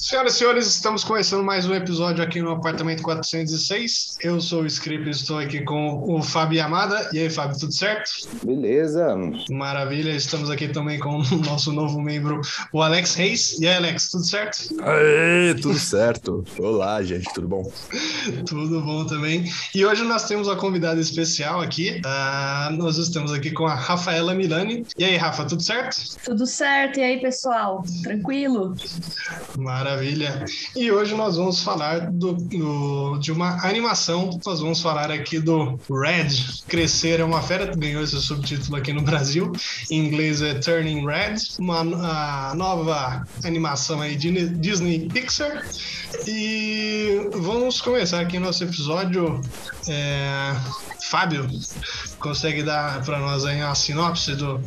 Senhoras e senhores, estamos começando mais um episódio aqui no Apartamento 406. Eu sou o Script, estou aqui com o Fábio Amada. E aí, Fábio, tudo certo? Beleza. Maravilha, estamos aqui também com o nosso novo membro, o Alex Reis. E aí, Alex, tudo certo? Aê, tudo certo. Olá, gente, tudo bom? tudo bom também. E hoje nós temos uma convidada especial aqui. Uh, nós estamos aqui com a Rafaela Milani. E aí, Rafa, tudo certo? Tudo certo. E aí, pessoal? Tranquilo? Maravilha. Maravilha. E hoje nós vamos falar do, do, de uma animação. Nós vamos falar aqui do Red. Crescer é uma fera, ganhou esse subtítulo aqui no Brasil. Em inglês é Turning Red, uma nova animação aí de Disney Pixar. E vamos começar aqui nosso episódio. É, Fábio, consegue dar para nós aí uma sinopse do,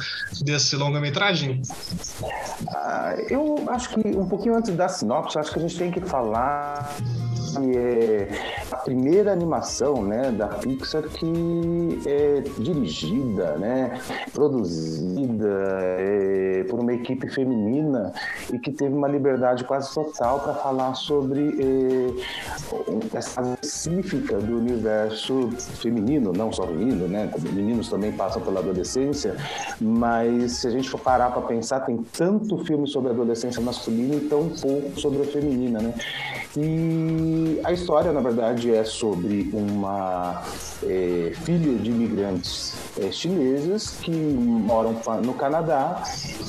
desse longa-metragem? Ah, eu acho que um pouquinho antes da sinopse, acho que a gente tem que falar que é a primeira animação né, da Pixar que é dirigida, né, produzida é, por uma equipe feminina e que teve uma liberdade quase total para falar sobre é, essa específica do universo feminino, não só feminino, né, meninos também passam pela adolescência, mas se a gente for parar para pensar, tem tanto filme sobre adolescência masculina e tão pouco sobre a feminina, né? E a história, na verdade, é sobre uma é, filha de imigrantes é, chinesas que moram no Canadá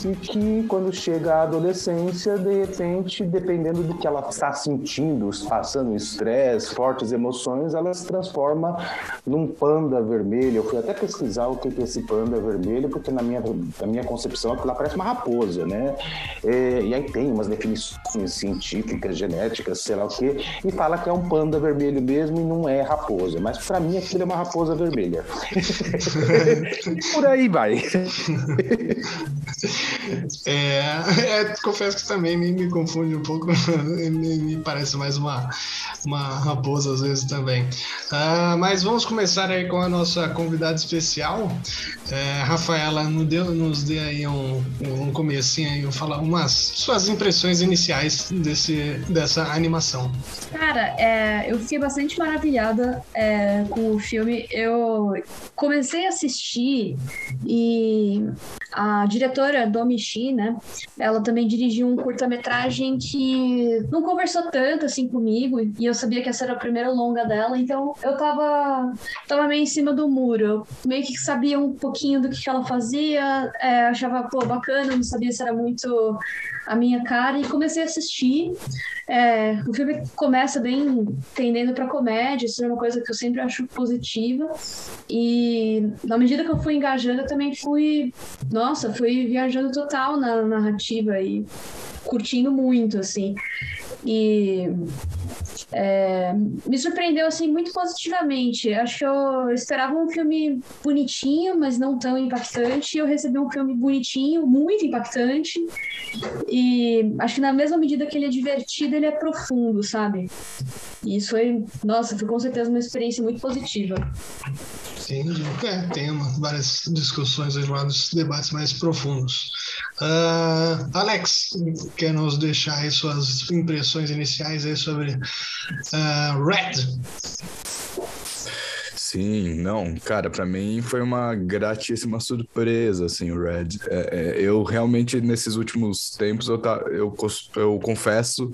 e que, quando chega à adolescência, de repente, dependendo do que ela está sentindo, passando estresse, fortes emoções, ela se transforma num panda vermelho. Eu fui até pesquisar o que é esse panda vermelho, porque na minha, na minha concepção aquilo parece uma raposa, né? É, e aí tem umas definições científicas, genéticas, sei lá o quê, e fala que é um panda vermelho mesmo e não é raposa. Mas para mim aquilo é uma raposa vermelha. Por aí vai. É, é, confesso que também me, me confunde um pouco, me, me, parece mais uma, uma raposa às vezes também. Uh, mas vamos começar aí com a nossa convidada especial. É, Rafaela nos deu, nos dê aí um, um comecinho aí, falar umas suas impressões iniciais desse, dessa animação. Cara, é, eu fiquei bastante maravilhada é, com o filme. Eu comecei a assistir e a diretora Domi Shi, né? Ela também dirigiu um curta-metragem que não conversou tanto assim comigo e eu sabia que essa era a primeira longa dela, então eu tava, tava meio em cima do muro. Eu meio que sabia um pouquinho do que, que ela fazia, é, achava, pô, bacana, não sabia se era muito a minha cara e comecei a assistir. É, o filme começa bem tendendo para comédia, isso é uma coisa que eu sempre acho positiva. E na medida que eu fui engajando, eu também fui, nossa, fui viajando total na narrativa e curtindo muito, assim. E é, me surpreendeu assim muito positivamente. Acho que eu esperava um filme bonitinho, mas não tão impactante. Eu recebi um filme bonitinho, muito impactante. E acho que na mesma medida que ele é divertido, ele é profundo, sabe? E isso foi, nossa, foi com certeza uma experiência muito positiva. Sim, é, tem uma, várias discussões lá nos debates mais profundos. Uh, Alex, quer nos deixar aí suas impressões iniciais aí sobre uh, Red? Sim, não, cara, para mim foi uma gratíssima surpresa, assim, o Red. É, é, eu realmente, nesses últimos tempos, eu, tá, eu, eu confesso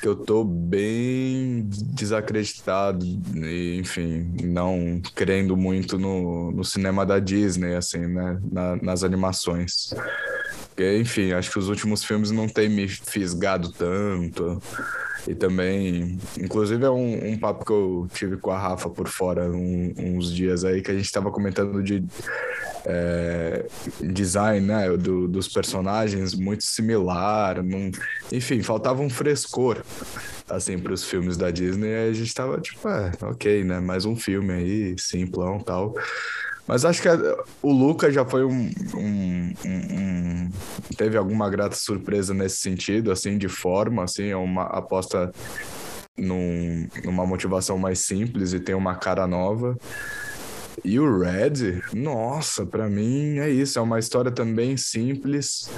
que eu tô bem desacreditado e, enfim, não crendo muito no, no cinema da Disney, assim, né, Na, nas animações. Porque, enfim, acho que os últimos filmes não têm me fisgado tanto. E também, inclusive, é um, um papo que eu tive com a Rafa por fora um, uns dias aí, que a gente estava comentando de é, design né, do, dos personagens muito similar. Num, enfim, faltava um frescor assim para os filmes da Disney. E a gente tava tipo, é, ok, né? Mais um filme aí, simplão tal. Mas acho que o Luca já foi um, um, um, Teve alguma grata surpresa nesse sentido, assim, de forma, assim, é uma aposta num, numa motivação mais simples e tem uma cara nova. E o Red, nossa, para mim é isso. É uma história também simples,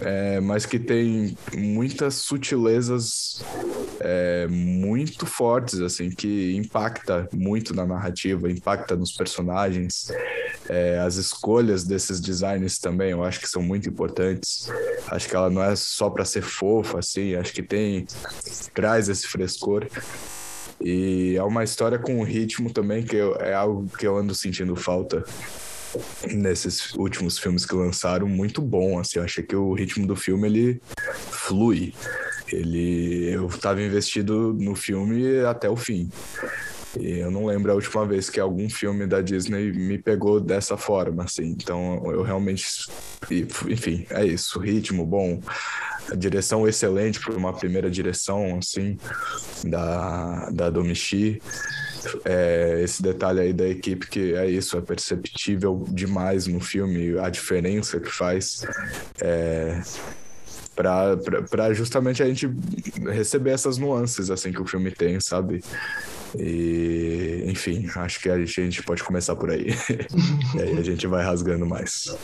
é, mas que tem muitas sutilezas é, muito fortes, assim, que impacta muito na narrativa, impacta nos personagens. É, as escolhas desses designs também, eu acho que são muito importantes. Acho que ela não é só para ser fofa, assim, acho que tem traz esse frescor. E é uma história com um ritmo também que eu, é algo que eu ando sentindo falta nesses últimos filmes que lançaram muito bom assim eu achei que o ritmo do filme ele flui ele eu estava investido no filme até o fim e eu não lembro a última vez que algum filme da Disney me pegou dessa forma assim então eu realmente enfim é isso ritmo bom direção excelente para uma primeira direção, assim, da, da Domichi. É, esse detalhe aí da equipe que é isso, é perceptível demais no filme, a diferença que faz. É, para justamente a gente receber essas nuances assim que o filme tem, sabe? E, enfim, acho que a gente pode começar por aí. e aí a gente vai rasgando mais.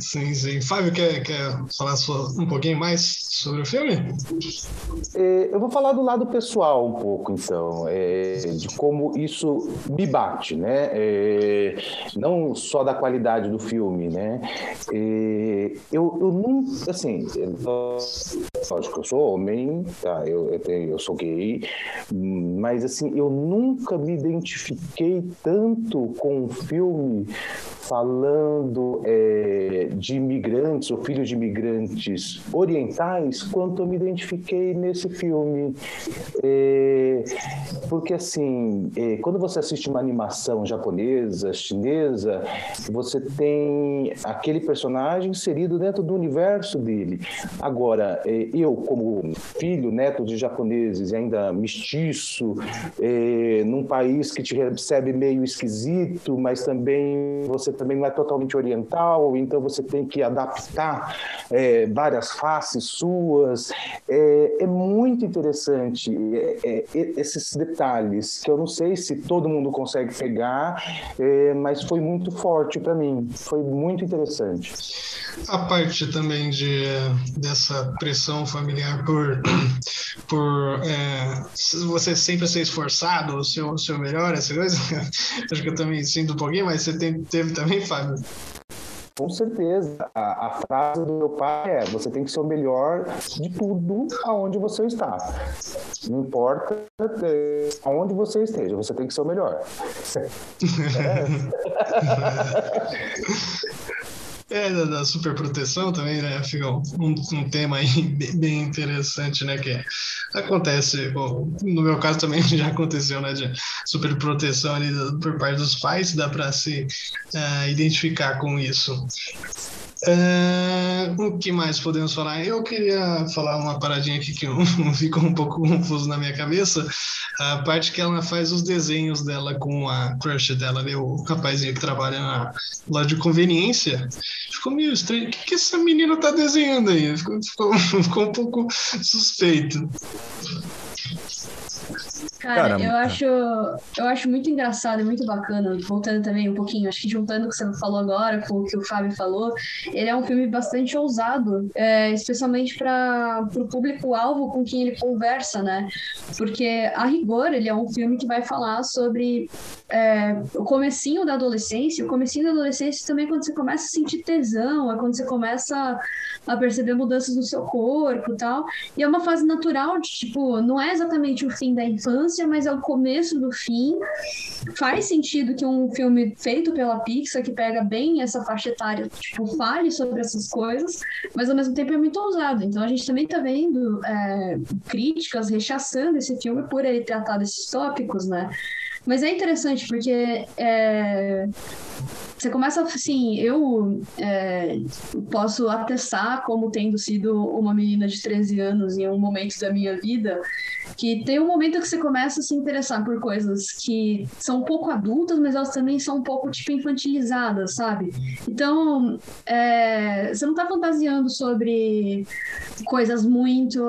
Sim, sim. Fábio, quer, quer falar um pouquinho mais sobre o filme? É, eu vou falar do lado pessoal um pouco, então, é, de como isso me bate, né? É, não só da qualidade do filme, né? É, eu, eu nunca, assim, lógico eu sou homem, tá? Eu, eu, tenho, eu sou gay, mas assim, eu nunca me identifiquei tanto com um filme falando é, de imigrantes ou filhos de imigrantes orientais quanto eu me identifiquei nesse filme. É, porque, assim, é, quando você assiste uma animação japonesa, chinesa, você tem aquele personagem inserido dentro do universo dele. Agora, é, eu, como filho, neto de japoneses e ainda mestiço, é, num país que te recebe meio esquisito, mas também você também não é totalmente oriental, então você tem que adaptar é, várias faces suas. É, é muito interessante é, é, esses detalhes, que eu não sei se todo mundo consegue pegar, é, mas foi muito forte para mim, foi muito interessante. A parte também de, dessa pressão familiar por, por é, você sempre ser esforçado, o seu, o seu melhor, essa coisa, acho que eu também sinto um pouquinho, mas você tem, teve também, Fábio? Com certeza. A, a, frase do meu pai é: você tem que ser o melhor de tudo aonde você está. Não importa é, aonde você esteja, você tem que ser o melhor. é. É, da, da superproteção também, né? Fica um, um tema aí bem interessante, né? Que acontece, bom, no meu caso também já aconteceu, né? De superproteção ali por parte dos pais, dá para se uh, identificar com isso. Uh, o que mais podemos falar? Eu queria falar uma paradinha aqui que ficou um pouco confuso na minha cabeça. A parte que ela faz os desenhos dela com a crush dela, ali, o rapazinho que trabalha na loja de conveniência. Ficou meio estranho. O que, que essa menina tá desenhando aí? Ficou, ficou, ficou um pouco suspeito. Cara, Caramba. eu acho, eu acho muito engraçado e muito bacana, voltando também um pouquinho, acho que juntando o que você falou agora com o que o Fábio falou, ele é um filme bastante ousado, é, especialmente para o público-alvo com quem ele conversa, né? Porque, a rigor, ele é um filme que vai falar sobre é, o comecinho da adolescência, o comecinho da adolescência também é quando você começa a sentir tesão, é quando você começa a perceber mudanças no seu corpo e tal, e é uma fase natural de, tipo, não é exatamente o fim da infância, mas é o começo do fim. Faz sentido que um filme feito pela Pixar, que pega bem essa faixa etária, tipo, fale sobre essas coisas, mas ao mesmo tempo é muito ousado. Então a gente também tá vendo é, críticas rechaçando esse filme por ele tratar desses tópicos, né? Mas é interessante porque é, você começa assim, eu é, posso atestar como tendo sido uma menina de 13 anos em um momento da minha vida, que tem um momento que você começa a se interessar por coisas que são um pouco adultas, mas elas também são um pouco, tipo, infantilizadas, sabe? Então, é, você não tá fantasiando sobre coisas muito,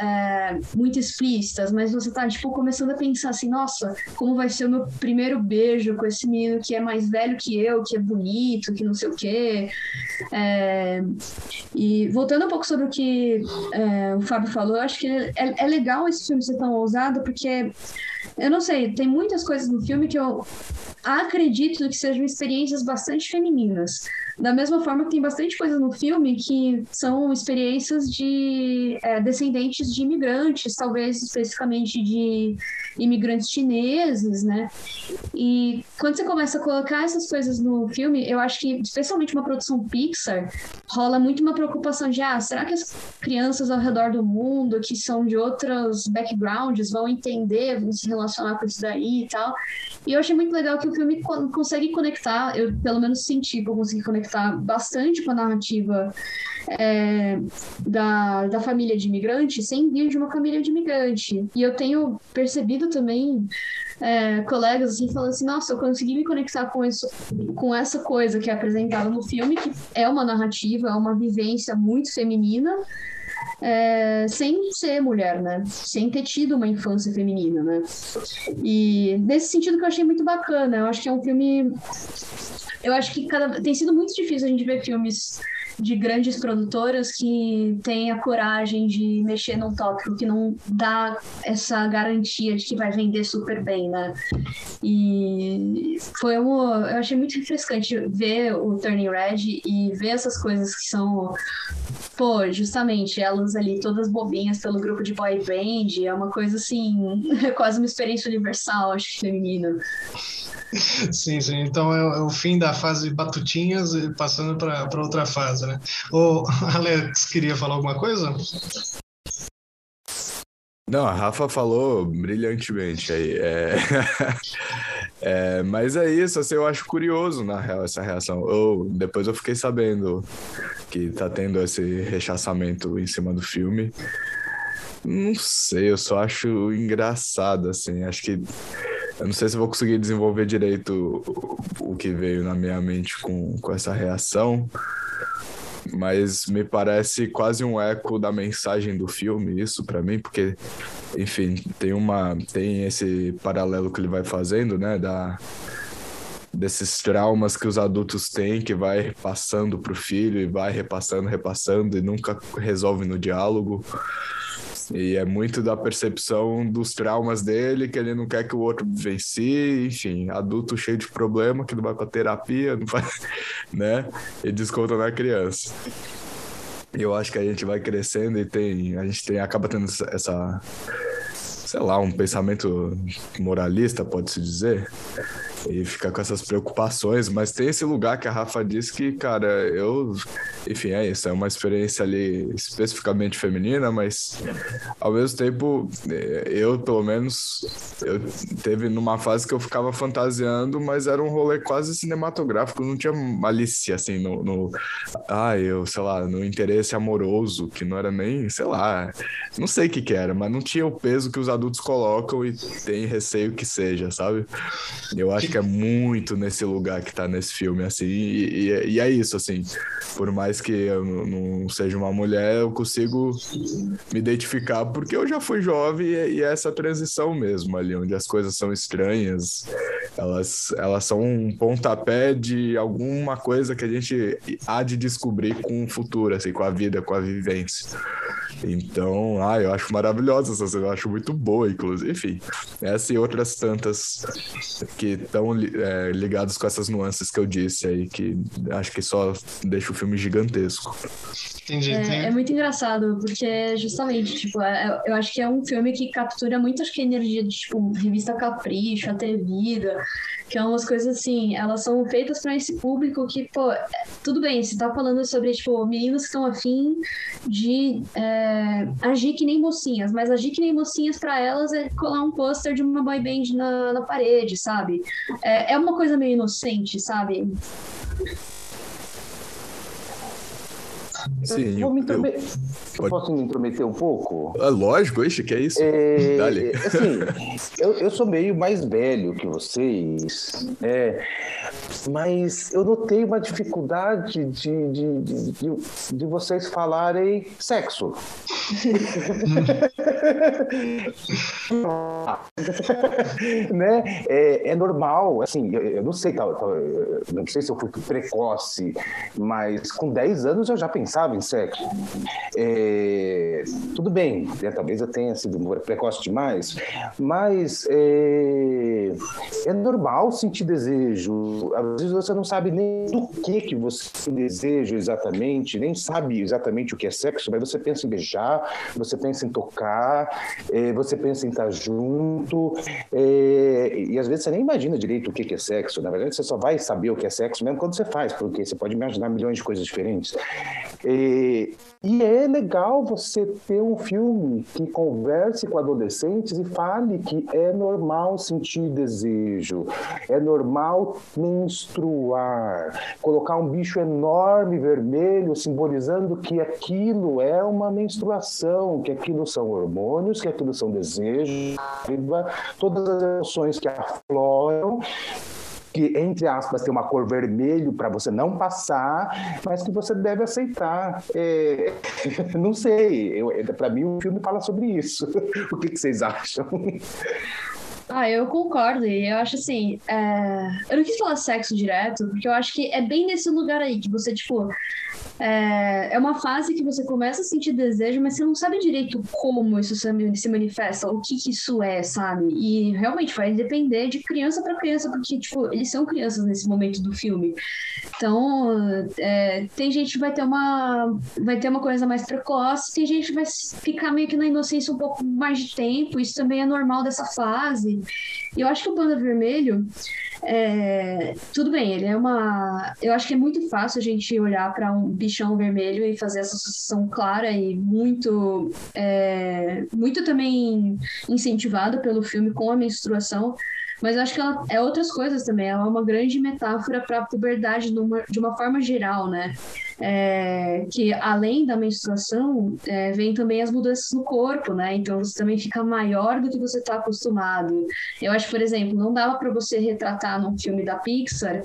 é, muito explícitas, mas você tá, tipo, começando a pensar assim, nossa, como vai ser o meu primeiro beijo com esse menino que é mais velho que eu, que é bonito, que não sei o quê. É, e voltando um pouco sobre o que é, o Fábio falou, acho que é, é legal esse filme ser tão ousado, porque eu não sei, tem muitas coisas no filme que eu acredito que sejam experiências bastante femininas. Da mesma forma que tem bastante coisa no filme que são experiências de é, descendentes de imigrantes, talvez especificamente de imigrantes chineses, né? E quando você começa a colocar essas coisas no filme, eu acho que, especialmente uma produção Pixar, rola muito uma preocupação de, ah, será que as crianças ao redor do mundo, que são de outros backgrounds, vão entender, vão se relacionar com isso daí e tal? E eu achei muito legal que o filme consegue conectar, eu pelo menos senti que eu consegui conectar bastante com a narrativa é, da, da família de imigrante sem vir de uma família de imigrante. E eu tenho percebido também é, colegas assim falando assim, nossa, eu consegui me conectar com isso, com essa coisa que é apresentada no filme, que é uma narrativa, é uma vivência muito feminina, é, sem ser mulher, né? Sem ter tido uma infância feminina, né? E nesse sentido que eu achei muito bacana. Eu acho que é um filme. Eu acho que cada... tem sido muito difícil a gente ver filmes de grandes produtoras que têm a coragem de mexer num tópico que não dá essa garantia de que vai vender super bem, né? E foi um, eu achei muito refrescante ver o Turning Red e ver essas coisas que são, pô, justamente elas ali todas bobinhas pelo grupo de boy band, é uma coisa assim, é quase uma experiência universal, acho que feminina. Sim, sim. Então é, é, o fim da fase batutinhas e passando para outra fase, né? O Alex queria falar alguma coisa? Não, a Rafa falou brilhantemente aí. É... é, mas é isso, assim, eu acho curioso, na real, essa reação. Eu, depois eu fiquei sabendo que tá tendo esse rechaçamento em cima do filme. Não sei, eu só acho engraçado, assim. Acho que eu não sei se vou conseguir desenvolver direito o, o que veio na minha mente com, com essa reação, mas me parece quase um eco da mensagem do filme, isso para mim, porque, enfim, tem uma tem esse paralelo que ele vai fazendo, né, da desses traumas que os adultos têm, que vai passando para o filho e vai repassando, repassando e nunca resolve no diálogo. E é muito da percepção dos traumas dele, que ele não quer que o outro vivencie, enfim, adulto cheio de problema, que não vai pra terapia, não faz, né? E desconta na criança. Eu acho que a gente vai crescendo e tem, a gente tem, acaba tendo essa, sei lá, um pensamento moralista, pode-se dizer, e fica com essas preocupações, mas tem esse lugar que a Rafa disse que, cara, eu, enfim, é isso, é uma experiência ali especificamente feminina, mas ao mesmo tempo, eh, eu, pelo menos, eu teve numa fase que eu ficava fantasiando, mas era um rolê quase cinematográfico, não tinha malícia, assim, no, no ah, eu, sei lá, no interesse amoroso, que não era nem, sei lá, não sei o que que era, mas não tinha o peso que os adultos colocam e tem receio que seja, sabe? Eu acho que é muito nesse lugar que tá nesse filme, assim, e, e, e é isso, assim, por mais que eu não seja uma mulher, eu consigo me identificar porque eu já fui jovem e, e é essa transição mesmo ali, onde as coisas são estranhas, elas, elas são um pontapé de alguma coisa que a gente há de descobrir com o futuro, assim, com a vida, com a vivência. Então, ah, eu acho maravilhosa essa cena, eu acho muito boa, inclusive. Enfim, essa e outras tantas que estão é, ligadas com essas nuances que eu disse aí, que acho que só deixa o filme gigantesco. Entendi, é, é, muito engraçado, porque justamente, tipo, é, eu acho que é um filme que captura muito acho que a energia de, tipo, revista Capricho, Atrevida, que é umas coisas assim, elas são feitas para esse público que, pô, tudo bem, você tá falando sobre, tipo, meninos que estão afim de. É, é, agir que nem mocinhas, mas agir que nem mocinhas para elas é colar um pôster de uma boy band na, na parede, sabe? É, é uma coisa meio inocente, sabe? Sim, eu, eu, posso me intrometer um pouco? é lógico, ixi, que é isso? É, Dale. assim, eu, eu sou meio mais velho que vocês, é, mas eu notei uma dificuldade de, de, de, de, de vocês falarem sexo. né? É, é normal, assim, eu, eu não sei, tal, não sei se eu fui precoce, mas com 10 anos eu já pensava sexo. É, tudo bem, né, talvez eu tenha sido precoce demais, mas é, é normal sentir desejo. Às vezes você não sabe nem do que, que você deseja exatamente, nem sabe exatamente o que é sexo, mas você pensa em beijar, você pensa em tocar, é, você pensa em estar junto, é, e às vezes você nem imagina direito o que, que é sexo. Na verdade, você só vai saber o que é sexo mesmo quando você faz, porque você pode imaginar milhões de coisas diferentes. É, e é legal você ter um filme que converse com adolescentes e fale que é normal sentir desejo, é normal menstruar, colocar um bicho enorme vermelho simbolizando que aquilo é uma menstruação, que aquilo são hormônios, que aquilo são desejos, todas as emoções que afloram que, entre aspas, tem uma cor vermelho para você não passar, mas que você deve aceitar. É, não sei, para mim o filme fala sobre isso. O que, que vocês acham? Ah, eu concordo. E eu acho assim. é, Eu não quis falar sexo direto, porque eu acho que é bem nesse lugar aí que você, tipo. É, é uma fase que você começa a sentir desejo, mas você não sabe direito como isso se manifesta, o que, que isso é, sabe? E realmente vai depender de criança para criança, porque, tipo, eles são crianças nesse momento do filme. Então, é, tem gente que vai ter uma vai ter uma coisa mais precoce, tem gente que vai ficar meio que na inocência um pouco mais de tempo, isso também é normal dessa fase. E eu acho que o Panda Vermelho, é, tudo bem, ele é uma. Eu acho que é muito fácil a gente olhar para um bichão vermelho e fazer essa associação clara e muito, é, muito também incentivada pelo filme com a menstruação. Mas eu acho que ela é outras coisas também. Ela é uma grande metáfora para a puberdade numa, de uma forma geral, né? É, que além da menstruação, é, vem também as mudanças no corpo, né? Então você também fica maior do que você está acostumado. Eu acho, por exemplo, não dava para você retratar num filme da Pixar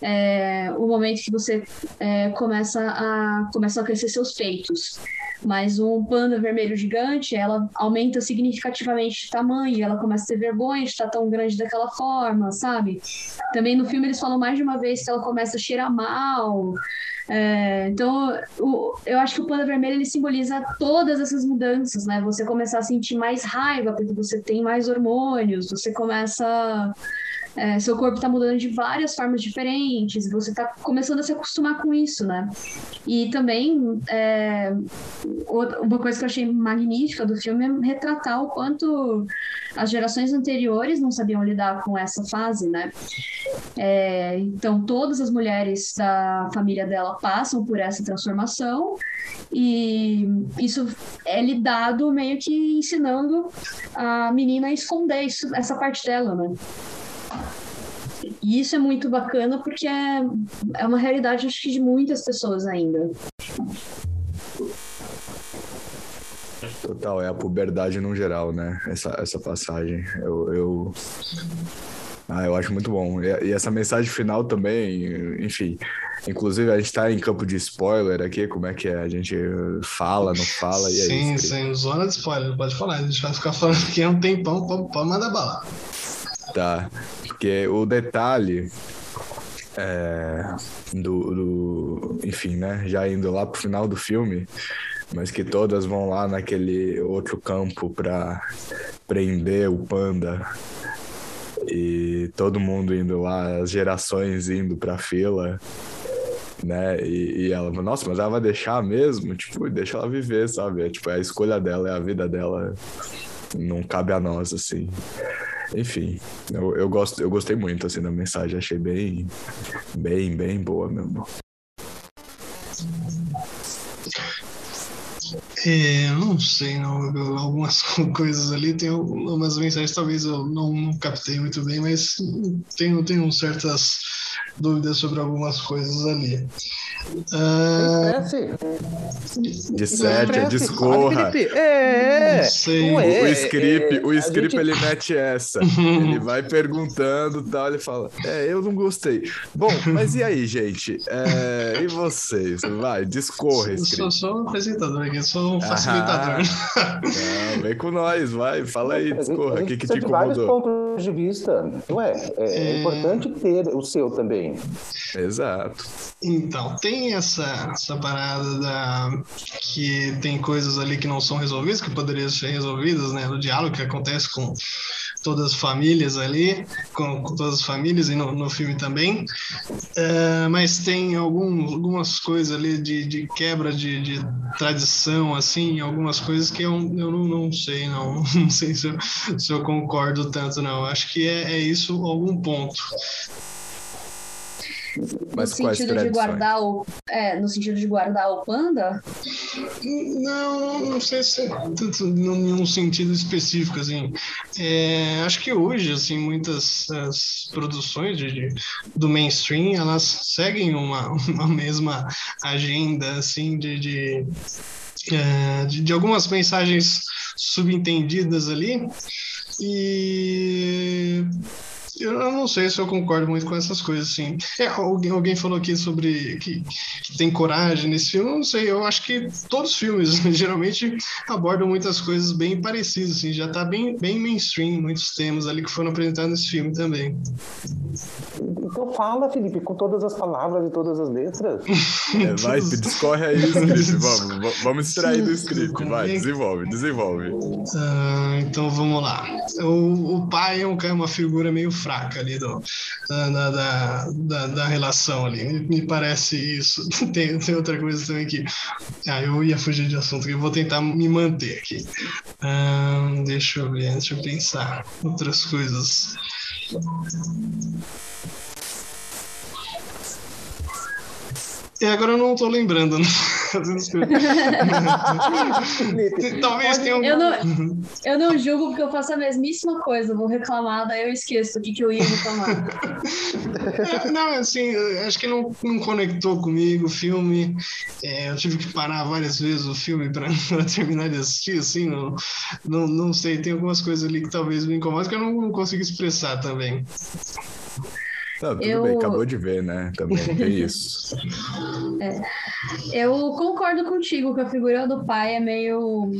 é, o momento que você é, começa a começa a crescer seus peitos. Mas um panda vermelho gigante, ela aumenta significativamente de tamanho, ela começa a ter vergonha de estar tão grande daquela forma, sabe? Também no filme eles falam mais de uma vez que ela começa a cheirar mal. É, então, o, eu acho que o panda vermelho ele simboliza todas essas mudanças, né? Você começar a sentir mais raiva porque você tem mais hormônios, você começa é, seu corpo está mudando de várias formas diferentes, você está começando a se acostumar com isso, né? E também, é, uma coisa que eu achei magnífica do filme é retratar o quanto as gerações anteriores não sabiam lidar com essa fase, né? É, então, todas as mulheres da família dela passam por essa transformação e isso é lidado meio que ensinando a menina a esconder isso, essa parte dela, né? E isso é muito bacana porque é, é uma realidade, acho que, de muitas pessoas ainda. Total, é a puberdade no geral, né? Essa, essa passagem. Eu, eu... Ah, eu acho muito bom. E, e essa mensagem final também, enfim. Inclusive, a gente tá em campo de spoiler aqui, como é que é? A gente fala, não fala, e é sim, isso. Sim, zona de spoiler, pode falar. A gente vai ficar falando aqui há um tempão, pode, pode mandar bala. Tá, porque o detalhe é, do, do, enfim, né, já indo lá pro final do filme, mas que todas vão lá naquele outro campo para prender o panda e todo mundo indo lá, as gerações indo pra fila, né? E, e ela, nossa, mas ela vai deixar mesmo? Tipo, deixa ela viver, sabe? É, tipo, é a escolha dela, é a vida dela, não cabe a nós, assim. Enfim, eu, eu, gosto, eu gostei muito assim da mensagem, achei bem, bem, bem boa mesmo. É, não sei, não. Algumas coisas ali, tem algumas mensagens, talvez eu não, não captei muito bem, mas tenho, tenho certas dúvidas sobre algumas coisas ali. Uh... Disserte, discorra. É, sei. O, o script, é, o script gente... ele mete essa. ele vai perguntando e tal, ele fala: É, eu não gostei. Bom, mas e aí, gente? É, e vocês? Vai, discorra, script. Eu sou só um apresentador aqui, sou um facilitador. não, vem com nós, vai, fala aí, discorra. O que, que te incomodou? vários pontos de vista. Ué, é, é... é importante ter o seu também. Exato. Então, tem essa, essa parada da que tem coisas ali que não são resolvidas, que poderiam ser resolvidas, né? No diálogo que acontece com todas as famílias ali, com, com todas as famílias e no, no filme também. Uh, mas tem algum, algumas coisas ali de, de quebra de, de, tradição, assim, algumas coisas que eu, eu não, não sei, não. Não sei se eu, se eu concordo tanto, não. Acho que é, é isso algum ponto. Mas no sentido de guardar o é, no sentido de guardar o panda? Não, não sei se é tanto nenhum sentido específico assim. É, acho que hoje assim muitas as produções de, de, do mainstream elas seguem uma, uma mesma agenda assim de, de é, de, de, algumas mensagens subentendidas ali. E eu não sei se eu concordo muito com essas coisas, assim. É, alguém, alguém falou aqui sobre que, que, tem coragem nesse filme, eu não sei, eu acho que todos os filmes geralmente abordam muitas coisas bem parecidas, assim, já tá bem, bem mainstream, muitos temas ali que foram apresentados nesse filme também. Então fala, Felipe, com todas as palavras e todas as letras. É, vai, discorre aí script, vamos, vamos extrair do script, vai, desenvolve, desenvolve. Uh, então vamos lá. O, o pai é, um, é uma figura meio fraca ali do, da, da, da, da relação ali. Me, me, parece isso. Tem, tem outra coisa também que. Ah, eu ia fugir de assunto, eu vou tentar me manter aqui. Deixa eu ver, deixa eu pensar. Outras coisas. E agora eu não tô lembrando. Talvez tenha algum... eu, não, eu não julgo porque eu faço a mesmíssima coisa. Vou reclamar, daí eu esqueço o que, que eu ia reclamar. É, não, assim, acho que não, não conectou comigo o filme. É, eu tive que parar várias vezes o filme para terminar de assistir, assim. Não, não, não sei, tem algumas coisas ali que talvez me incomodem que eu não, não consigo expressar também. Tá, tudo eu... bem, acabou de ver, né? Também tem isso. É. Eu concordo contigo que a figura do pai é meio.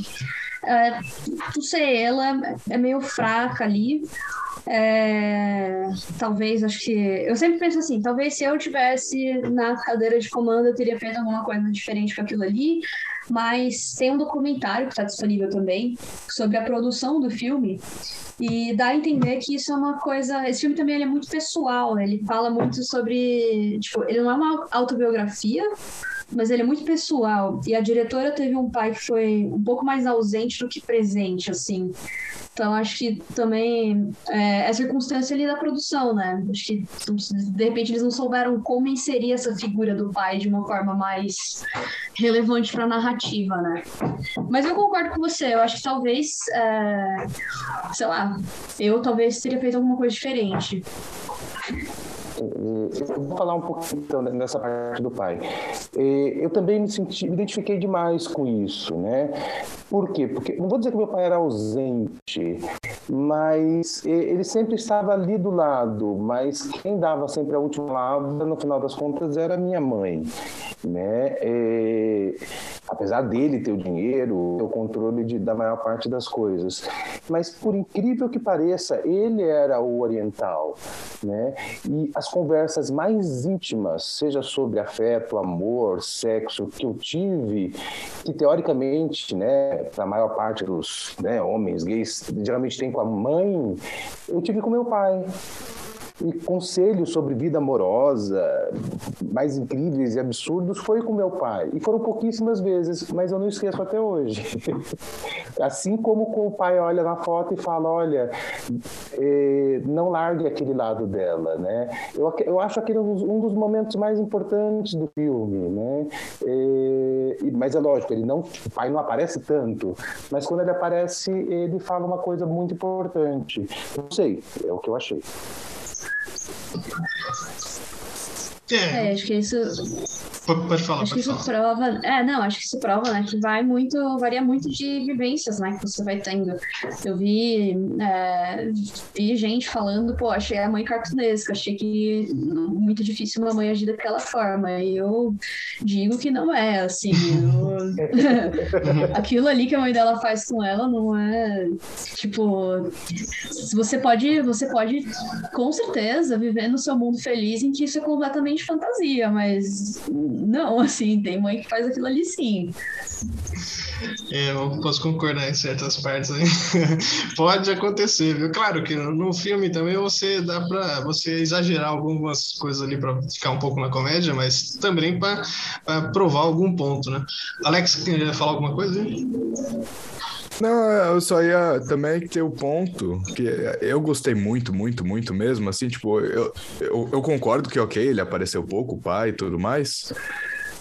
É, não sei, ela é meio fraca ali. É, talvez, acho que. Eu sempre penso assim: talvez se eu tivesse na cadeira de comando, eu teria feito alguma coisa diferente com aquilo ali. Mas tem um documentário que está disponível também sobre a produção do filme. E dá a entender que isso é uma coisa. Esse filme também é muito pessoal, né? Ele fala muito sobre. Tipo, ele não é uma autobiografia, mas ele é muito pessoal. E a diretora teve um pai que foi um pouco mais ausente do que presente, assim. Então, acho que também é, é circunstância ali da produção, né? Acho que, de repente, eles não souberam como inserir essa figura do pai de uma forma mais relevante para a narrativa, né? Mas eu concordo com você. Eu acho que talvez, é, sei lá, eu talvez teria feito alguma coisa diferente. Eu vou falar um pouco então nessa parte do pai. Eu também me, senti, me identifiquei demais com isso, né? Por quê? Porque não vou dizer que meu pai era ausente, mas ele sempre estava ali do lado, mas quem dava sempre a última palavra, no final das contas, era minha mãe, né? E, apesar dele ter o dinheiro, ter o controle de, da maior parte das coisas, mas por incrível que pareça, ele era o oriental, né? E as conversas mais íntimas, seja sobre afeto, amor, sexo, que eu tive, que teoricamente, né, para a maior parte dos né, homens gays, geralmente tem com a mãe, eu tive com meu pai. E conselhos sobre vida amorosa, mais incríveis e absurdos, foi com meu pai. E foram pouquíssimas vezes, mas eu não esqueço até hoje. assim como com o pai olha na foto e fala, olha, eh, não largue aquele lado dela, né? Eu, eu acho aquele um dos momentos mais importantes do filme, né? Eh, mas é lógico, ele não, o pai não aparece tanto, mas quando ele aparece, ele fala uma coisa muito importante. Não sei, é o que eu achei. Thank you. É, acho que isso Pode falar, acho pode que isso falar. prova, é, não, acho que isso prova, né, que vai muito, varia muito de vivências, né, que você vai tendo. Eu vi, é, vi gente falando, pô, achei a mãe cartunesca, achei que muito difícil uma mãe agir daquela forma. E eu digo que não é, assim. eu- Aquilo ali que a mãe dela faz com ela não é, tipo, você pode, você pode com certeza viver no seu mundo feliz em que isso é completamente fantasia, mas não, assim, tem mãe que faz aquilo ali sim. É, eu posso concordar em certas partes aí. Pode acontecer, viu? Claro que no filme também você dá pra você exagerar algumas coisas ali pra ficar um pouco na comédia, mas também pra provar algum ponto, né? Alex, quer falar alguma coisa? aí? Não, eu só ia também ter o ponto que eu gostei muito, muito, muito mesmo. Assim, tipo, eu, eu, eu concordo que, ok, ele apareceu pouco, pai e tudo mais.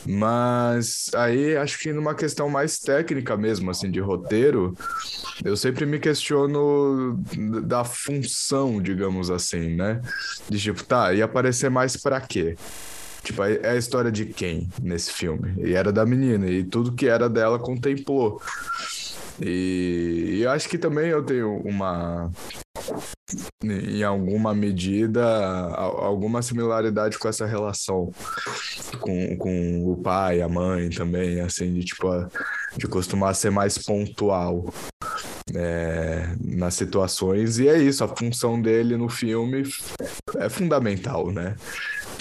Mas aí acho que numa questão mais técnica mesmo, assim, de roteiro, eu sempre me questiono da função, digamos assim, né? De tipo, tá, ia aparecer mais pra quê? Tipo, é é a história de quem nesse filme? E era da menina, e tudo que era dela contemplou. E, e eu acho que também eu tenho uma, em alguma medida, alguma similaridade com essa relação com, com o pai, a mãe também, assim, de tipo, de costumar ser mais pontual é, nas situações. E é isso, a função dele no filme é fundamental, né?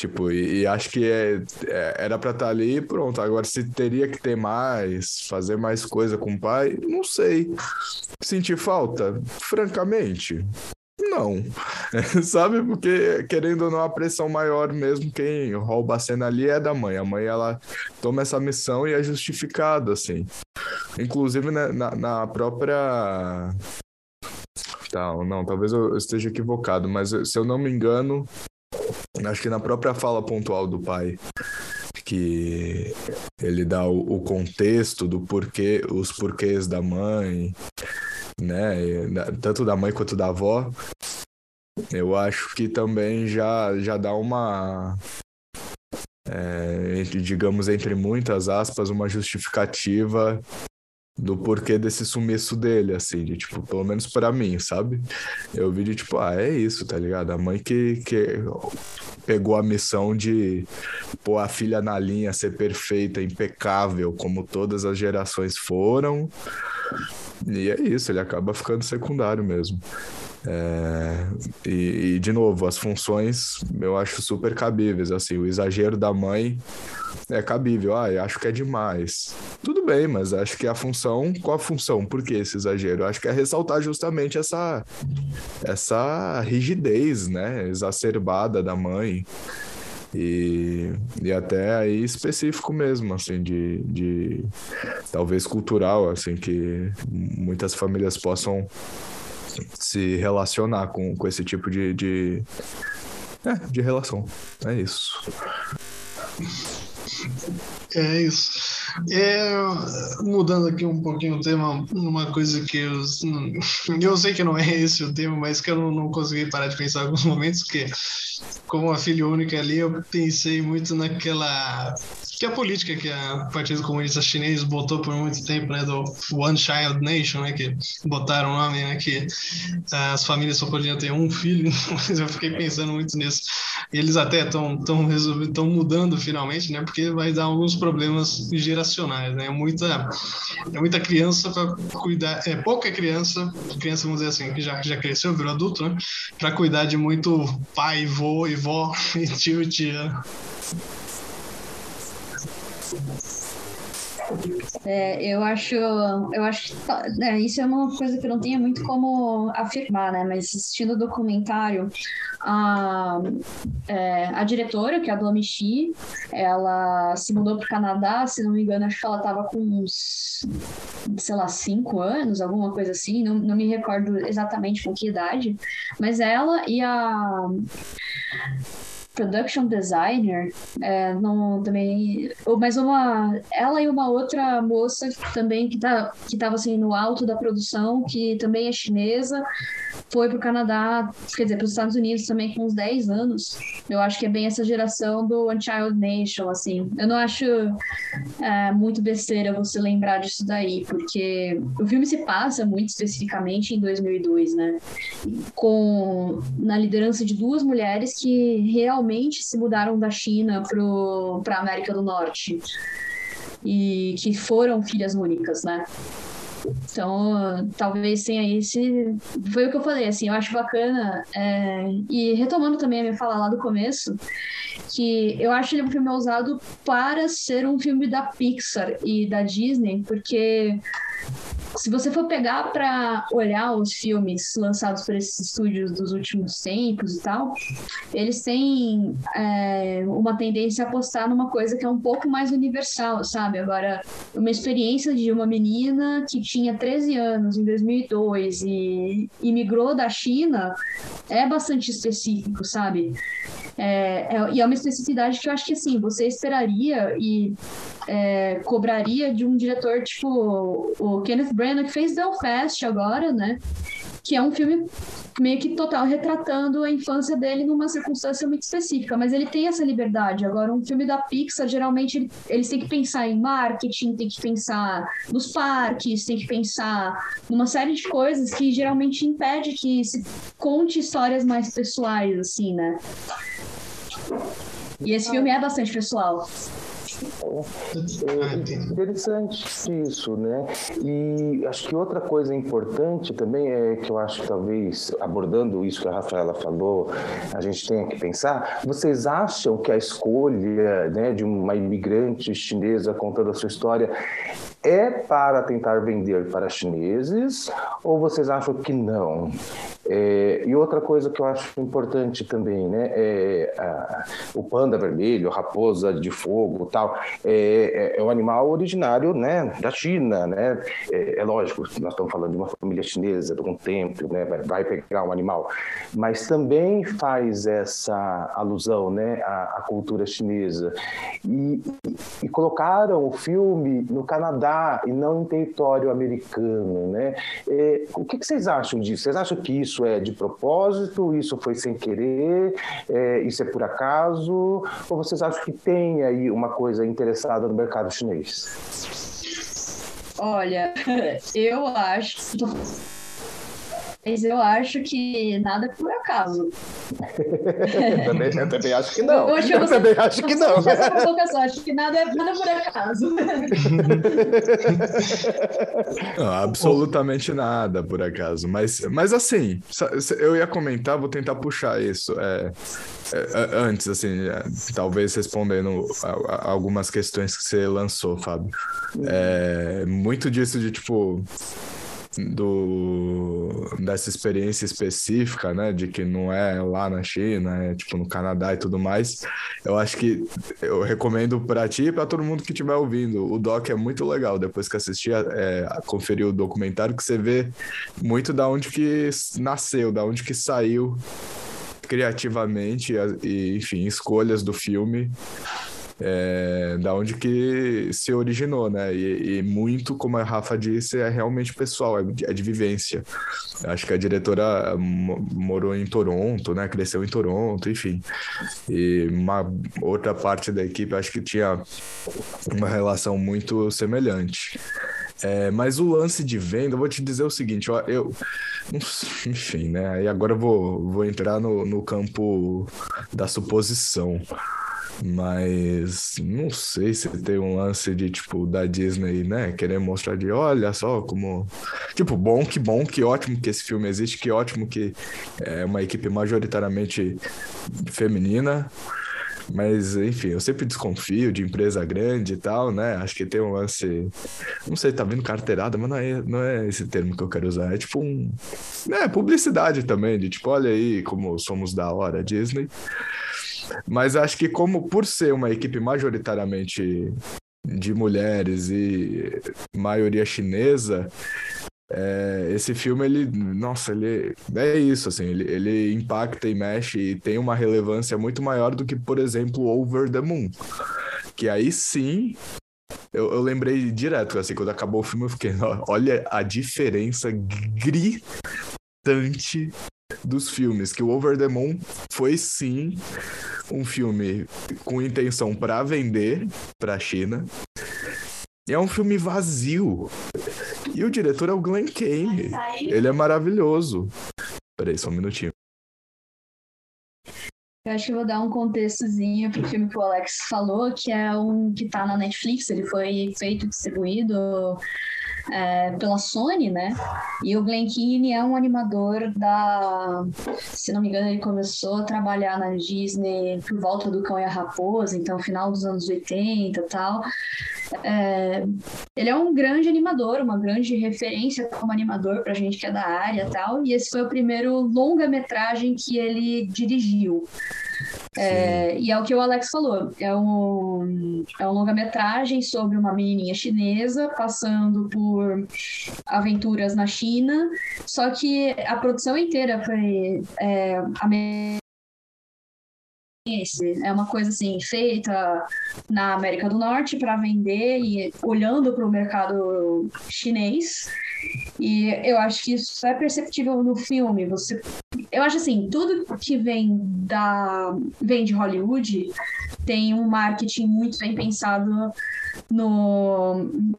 Tipo, e, e acho que é, é- era pra estar ali e pronto. Agora, se teria que ter mais, fazer mais coisa com o pai, não sei. Sentir falta? Francamente, não. Sabe? Porque, querendo ou não, a pressão maior mesmo, quem rouba a cena ali é da mãe. A mãe, ela toma essa missão e é justificado, assim. Inclusive, né, na, na própria. Tá, não, talvez eu esteja equivocado, mas se eu não me engano, acho que na própria fala pontual do pai, que ele dá o, o contexto do porquê, os porquês da mãe, né? Tanto da mãe quanto da avó. Eu acho que também já, já dá uma. é, digamos, entre muitas aspas, uma justificativa do porquê desse sumiço dele, assim, de tipo, pelo menos pra mim, sabe? Eu vi de tipo, ah, é isso, tá ligado? A mãe que, que pegou a missão de pôr a filha na linha, ser perfeita, impecável, como todas as gerações foram. E é isso, ele acaba ficando secundário mesmo. É, e, e, de novo, as funções eu acho super cabíveis. Assim, o exagero da mãe é cabível. Ah, eu acho que é demais. Tudo bem, mas acho que a função. Qual a função? Por que esse exagero? Eu acho que é ressaltar justamente essa, essa rigidez, né? Exacerbada da mãe. E, e até aí específico mesmo, assim, de, de talvez cultural, assim, que muitas famílias possam se relacionar com, com esse tipo de, de, é, de relação. É isso. É isso. É, mudando aqui um pouquinho o tema, uma coisa que eu, eu sei que não é esse o tema, mas que eu não, não consegui parar de pensar em alguns momentos, que como uma filha única ali, eu pensei muito naquela que a política que a Partido Comunista Chinês botou por muito tempo, né, do One Child Nation, né, que botaram o nome, né, que as famílias só podiam ter um filho, mas eu fiquei pensando muito nisso. Eles até estão tão estão mudando finalmente, né, porque vai dar alguns problemas geracionais, né, muita é muita criança para cuidar, é pouca criança, criança vamos dizer assim, que já já cresceu, virou adulto, né, para cuidar de muito pai, vô e vó e tio e tia. É, eu acho, eu acho que é, isso é uma coisa que eu não tenho muito como afirmar, né? Mas assistindo o documentário, a, é, a diretora, que é a Blomichi, ela se mudou para o Canadá, se não me engano, acho que ela estava com uns, sei lá, cinco anos, alguma coisa assim, não, não me recordo exatamente com que idade, mas ela e a production designer, é, não, também, mas uma, ela e uma outra moça também que tá, que estava assim no alto da produção, que também é chinesa, foi para o Canadá, quer dizer, para os Estados Unidos também com uns 10 anos. Eu acho que é bem essa geração do Unchild Nation, assim. Eu não acho é, muito besteira você lembrar disso daí, porque o filme se passa muito especificamente em 2002, né? Com, na liderança de duas mulheres que realmente se mudaram da China para a América do Norte e que foram filhas únicas, né? Então, talvez tenha esse. Foi o que eu falei, assim, eu acho bacana. É... E retomando também a minha fala lá do começo, que eu acho ele um filme ousado para ser um filme da Pixar e da Disney, porque se você for pegar para olhar os filmes lançados por esses estúdios dos últimos tempos e tal, eles têm é, uma tendência a apostar numa coisa que é um pouco mais universal, sabe? Agora, uma experiência de uma menina que tinha 13 anos em 2002 e imigrou da China é bastante específico, sabe? É, é, e é uma especificidade que eu acho que assim, você esperaria e é, cobraria de um diretor tipo o Kenneth Branagh, que fez Belfast agora, né? Que é um filme meio que total retratando a infância dele numa circunstância muito específica, mas ele tem essa liberdade. Agora, um filme da Pixar, geralmente, eles têm que pensar em marketing, tem que pensar nos parques, tem que pensar numa série de coisas que geralmente impede que se conte histórias mais pessoais, assim, né? E esse filme é bastante pessoal. É, é interessante isso, né? E acho que outra coisa importante também é que eu acho que talvez abordando isso que a Rafaela falou, a gente tenha que pensar. Vocês acham que a escolha, né, de uma imigrante chinesa contando a sua história é para tentar vender para chineses ou vocês acham que não? É, e outra coisa que eu acho importante também, né, é a, o panda vermelho, a raposa de fogo, tal, é, é, é um animal originário, né, da China, né? É, é, lógico, nós estamos falando de uma família chinesa, de um templo, né, vai, vai pegar um animal, mas também faz essa alusão, né, à, à cultura chinesa e, e colocaram o filme no Canadá e não em território americano, né? É, o que, que vocês acham disso? Vocês acham que isso isso é de propósito, isso foi sem querer, é, isso é por acaso, ou vocês acham que tem aí uma coisa interessada no mercado chinês? Olha, eu acho mas eu acho que nada é por acaso. eu, também, eu, também, acho que não. Eu, eu também acho que não. Eu acho que nada é, nada é por acaso. Não, absolutamente nada por acaso. Mas, mas assim, eu ia comentar, vou tentar puxar isso. É, é, antes, assim, é, talvez respondendo a, a algumas questões que você lançou, Fábio. É, muito disso de tipo do dessa experiência específica, né, de que não é lá na China, é tipo no Canadá e tudo mais. Eu acho que eu recomendo para ti e para todo mundo que estiver ouvindo. O doc é muito legal. Depois que assistir, é, conferir o documentário, que você vê muito da onde que nasceu, da onde que saiu criativamente e, enfim, escolhas do filme é, da onde que se originou, né? E, e, muito, como a Rafa disse, é realmente pessoal, é de, é de vivência. Acho que a diretora morou em Toronto, né? Cresceu em Toronto, enfim. E uma outra parte da equipe acho que tinha uma relação muito semelhante. É, mas o lance de venda, eu vou te dizer o seguinte, ó, eu, enfim, né? E agora eu vou, vou entrar no, no campo da suposição. Mas não sei se tem um lance de, tipo, da Disney, né? Querer mostrar de, olha só como. Tipo, bom, que bom, que ótimo que esse filme existe, que ótimo que é uma equipe majoritariamente feminina. Mas, enfim, eu sempre desconfio de empresa grande e tal, né? Acho que tem um lance. Não sei, tá vindo carteirada, mas não é, não é esse termo que eu quero usar. É tipo um. É, publicidade também, de tipo, olha aí como somos da hora, Disney. Mas acho que, como por ser uma equipe majoritariamente de mulheres e maioria chinesa, é, esse filme, ele, nossa, ele é isso, assim, ele, ele impacta e mexe e tem uma relevância muito maior do que, por exemplo, Over the Moon. Que aí sim, eu, eu lembrei direto, assim, quando acabou o filme, eu fiquei, olha a diferença gritante dos filmes, que o Over the Moon foi sim um filme com intenção para vender para a China. E é um filme vazio. E o diretor é o Glenn Kane. Ele é maravilhoso. Peraí, só um minutinho. Eu acho que eu vou dar um contextozinho pro filme que o Alex falou, que é um que tá na Netflix, ele foi feito e distribuído é, pela Sony, né? E o Glen Keane é um animador da. Se não me engano, ele começou a trabalhar na Disney por volta do Cão e a Raposa, então final dos anos 80 e tal. É, ele é um grande animador, uma grande referência como animador pra gente que é da área e tal. E esse foi o primeiro longa-metragem que ele dirigiu. É, e é o que o Alex falou, é um, é um longa-metragem sobre uma menininha chinesa passando por aventuras na China, só que a produção inteira foi é, é uma coisa assim feita na América do Norte para vender e olhando para o mercado chinês. E eu acho que isso é perceptível no filme. Você, eu acho assim, tudo que vem da vem de Hollywood tem um marketing muito bem pensado no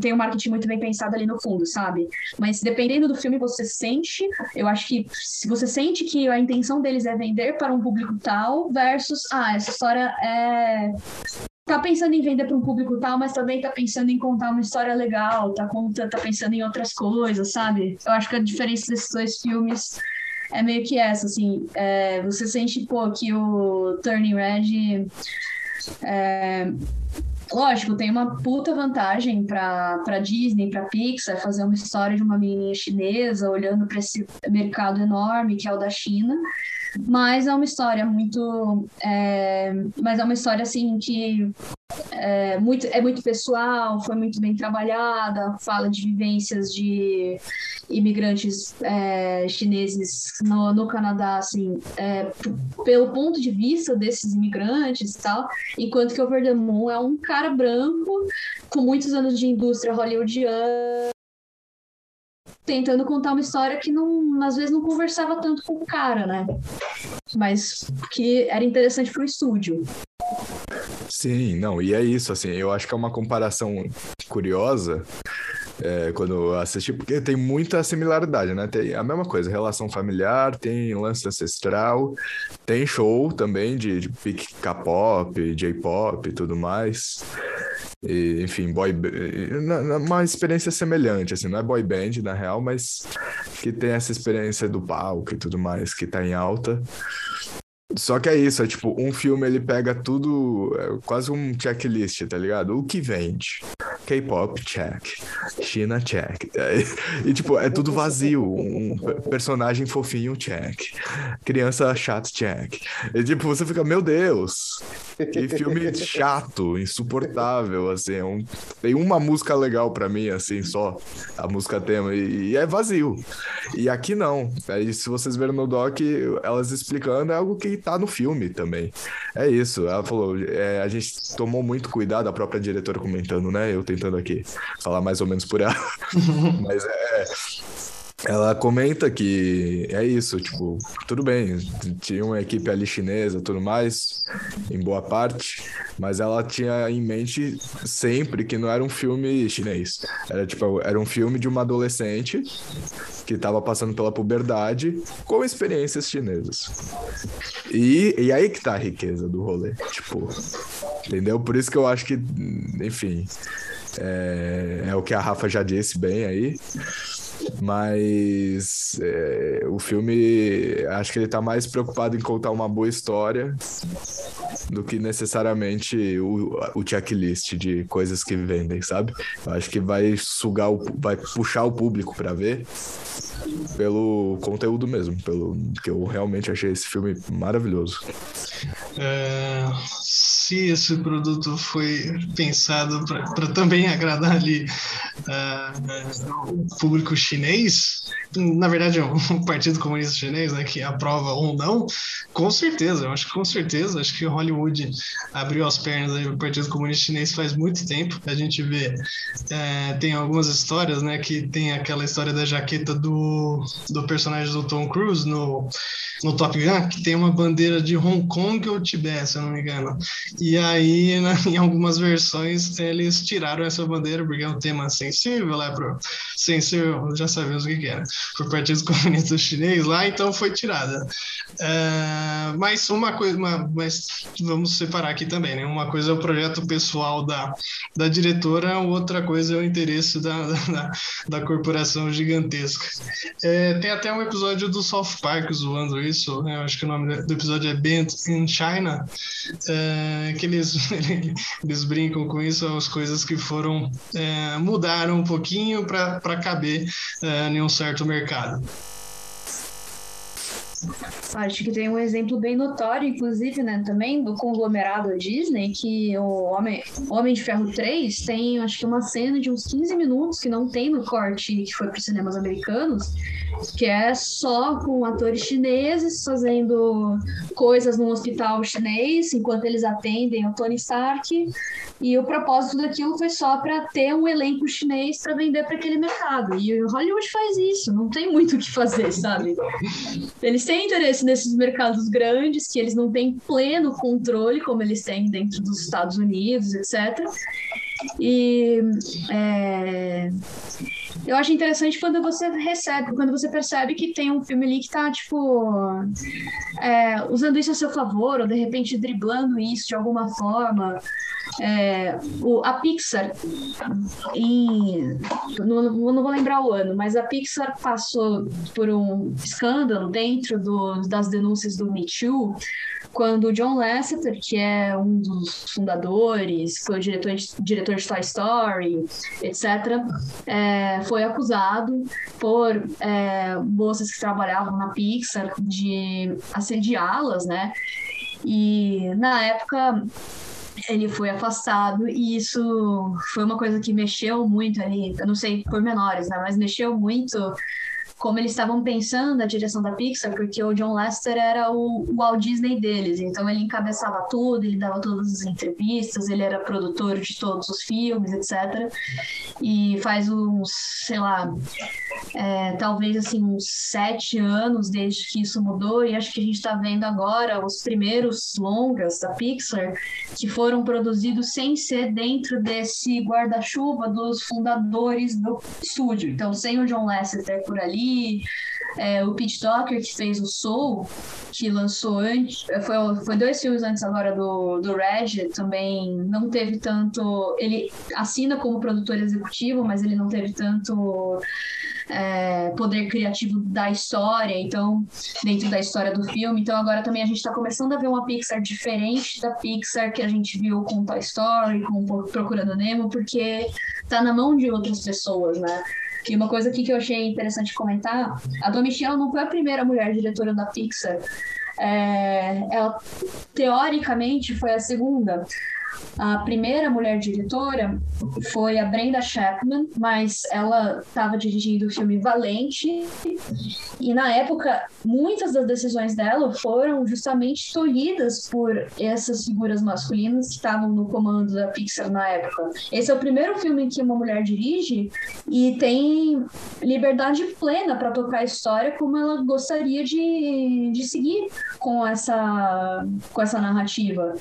tem um marketing muito bem pensado ali no fundo, sabe? Mas dependendo do filme, você sente, eu acho que se você sente que a intenção deles é vender para um público tal, versus, ah, essa história é. Tá pensando em vender para um público tal, mas também tá pensando em contar uma história legal, tá, conta, tá pensando em outras coisas, sabe? Eu acho que a diferença desses dois filmes é meio que essa, assim. É, você sente, pô, que o Turning Red. É, lógico, tem uma puta vantagem para Disney, para Pixar, fazer uma história de uma menininha chinesa olhando para esse mercado enorme que é o da China. Mas é uma história muito. É, mas é uma história assim que é muito, é muito pessoal, foi muito bem trabalhada, fala de vivências de imigrantes é, chineses no, no Canadá, assim, é, pelo ponto de vista desses imigrantes e tal, enquanto que o Moon é um cara branco com muitos anos de indústria hollywoodiana tentando contar uma história que não, às vezes não conversava tanto com o cara, né? Mas que era interessante para o estúdio. Sim, não, e é isso, assim, eu acho que é uma comparação curiosa é, quando assisti, porque tem muita similaridade, né? Tem a mesma coisa, relação familiar, tem lance ancestral, tem show também de, de K-pop, J-pop e tudo mais. E, enfim, boy uma experiência semelhante, assim, não é boy band na real, mas que tem essa experiência do palco e tudo mais que tá em alta. Só que é isso, é tipo, um filme ele pega tudo, é quase um checklist, tá ligado? O que vende? K-pop, check. China, check. E, tipo, é tudo vazio. Um personagem fofinho, check. Criança chato, check. E tipo, você fica, meu Deus, que filme chato, insuportável, assim. É um... Tem uma música legal para mim, assim, só. A música tema. E, e, é vazio. E aqui não. Aí, se vocês verem no doc, elas explicando, é algo que tá no filme também. É isso. Ela falou, é, a gente tomou muito cuidado, a própria diretora comentando, né? Eu tentando aqui falar mais ou menos por ela. Mas é. Ela comenta que é isso, tipo, tudo bem, tinha uma equipe ali chinesa, tudo mais, em boa parte, mas ela tinha em mente sempre que não era um filme chinês. Era tipo, era um filme de uma adolescente que estava passando pela puberdade com experiências chinesas. E, e aí que tá a riqueza do rolê, tipo, entendeu? Por isso que eu acho que, enfim, é, é o que a Rafa já disse bem aí. Mas é, o filme, acho que ele tá mais preocupado em contar uma boa história do que necessariamente o, o checklist de coisas que vendem, sabe? Eu acho que vai sugar, o, vai puxar o público para ver pelo conteúdo mesmo, pelo que eu realmente achei esse filme maravilhoso. É, se esse produto foi pensado para também agradar ali uh, o público chinês, na verdade é o Partido Comunista Chinês, né, que aprova ou não, com certeza, eu acho que com certeza, acho que Hollywood abriu as pernas aí o Partido Comunista Chinês faz muito tempo, a gente vê, é, tem algumas histórias, né, que tem aquela história da jaqueta do, do personagem do Tom Cruise no, no Top Gun, que tem uma bandeira de Hong Kong ou Tibete, se eu não me engano, e aí, né, em algumas versões, eles tiraram essa bandeira porque é um tema sensível, é pro sensível, já sabemos o que, que era, pro Partido Comunista Chinês lá, então foi tirada. É, mas uma coisa, mas vamos separar aqui também, né? Uma coisa é o projeto pessoal da, da diretora, outra coisa é o interesse da, da, da corporação gigantesca. É, tem até um episódio do South Park zoando isso, né? Eu acho que o nome do episódio é Bent in China. É, que eles, eles brincam com isso, as coisas que foram é, mudaram um pouquinho para caber é, em um certo mercado. Acho que tem um exemplo bem notório, inclusive, né, também, do conglomerado Disney, que o Homem, Homem de Ferro 3 tem, acho que uma cena de uns 15 minutos que não tem no corte que foi para os cinemas americanos, que é só com atores chineses fazendo coisas num hospital chinês, enquanto eles atendem o Tony Stark, e o propósito daquilo foi só para ter um elenco chinês para vender para aquele mercado. E o Hollywood faz isso, não tem muito o que fazer, sabe? Eles têm interesse nesses mercados grandes, que eles não têm pleno controle, como eles têm dentro dos Estados Unidos, etc. E é, eu acho interessante quando você recebe, quando você percebe que tem um filme ali que tá, tipo, é, usando isso a seu favor, ou de repente driblando isso de alguma forma. É, o, a Pixar, em, não, não vou lembrar o ano, mas a Pixar passou por um escândalo dentro do, das denúncias do Me Too, quando John Lasseter, que é um dos fundadores, foi o diretor diretor de Toy Story, etc., é, foi acusado por é, moças que trabalhavam na Pixar de assediá-las, né? E na época ele foi afastado e isso foi uma coisa que mexeu muito ali, eu não sei por menores, né, mas mexeu muito como eles estavam pensando a direção da Pixar, porque o John Lester era o, Walt Disney deles, então ele encabeçava tudo, ele dava todas as entrevistas, ele era produtor de todos os filmes, etc. E faz uns, sei lá, é, talvez assim, uns sete anos desde que isso mudou, e acho que a gente está vendo agora os primeiros longas da Pixar que foram produzidos sem ser dentro desse guarda-chuva dos fundadores do estúdio. Então, sem o John Lasseter por ali, é, o Pete Docker, que fez o Soul, que lançou antes, foi, foi dois filmes antes agora do, do Reg, também não teve tanto. Ele assina como produtor executivo, mas ele não teve tanto é, poder criativo da história, então, dentro da história do filme. Então, agora também a gente está começando a ver uma Pixar diferente da Pixar que a gente viu com Toy Story, com Procurando Nemo, porque tá na mão de outras pessoas, né? E uma coisa aqui que eu achei interessante comentar, a Domitila não foi a primeira mulher diretora da Pixar. É, ela, teoricamente, foi a segunda. A primeira mulher diretora foi a Brenda Chapman, mas ela estava dirigindo o filme Valente. E na época, muitas das decisões dela foram justamente tolhidas por essas figuras masculinas que estavam no comando da Pixar na época. Esse é o primeiro filme em que uma mulher dirige e tem liberdade plena para tocar a história como ela gostaria de, de seguir com essa, com essa narrativa.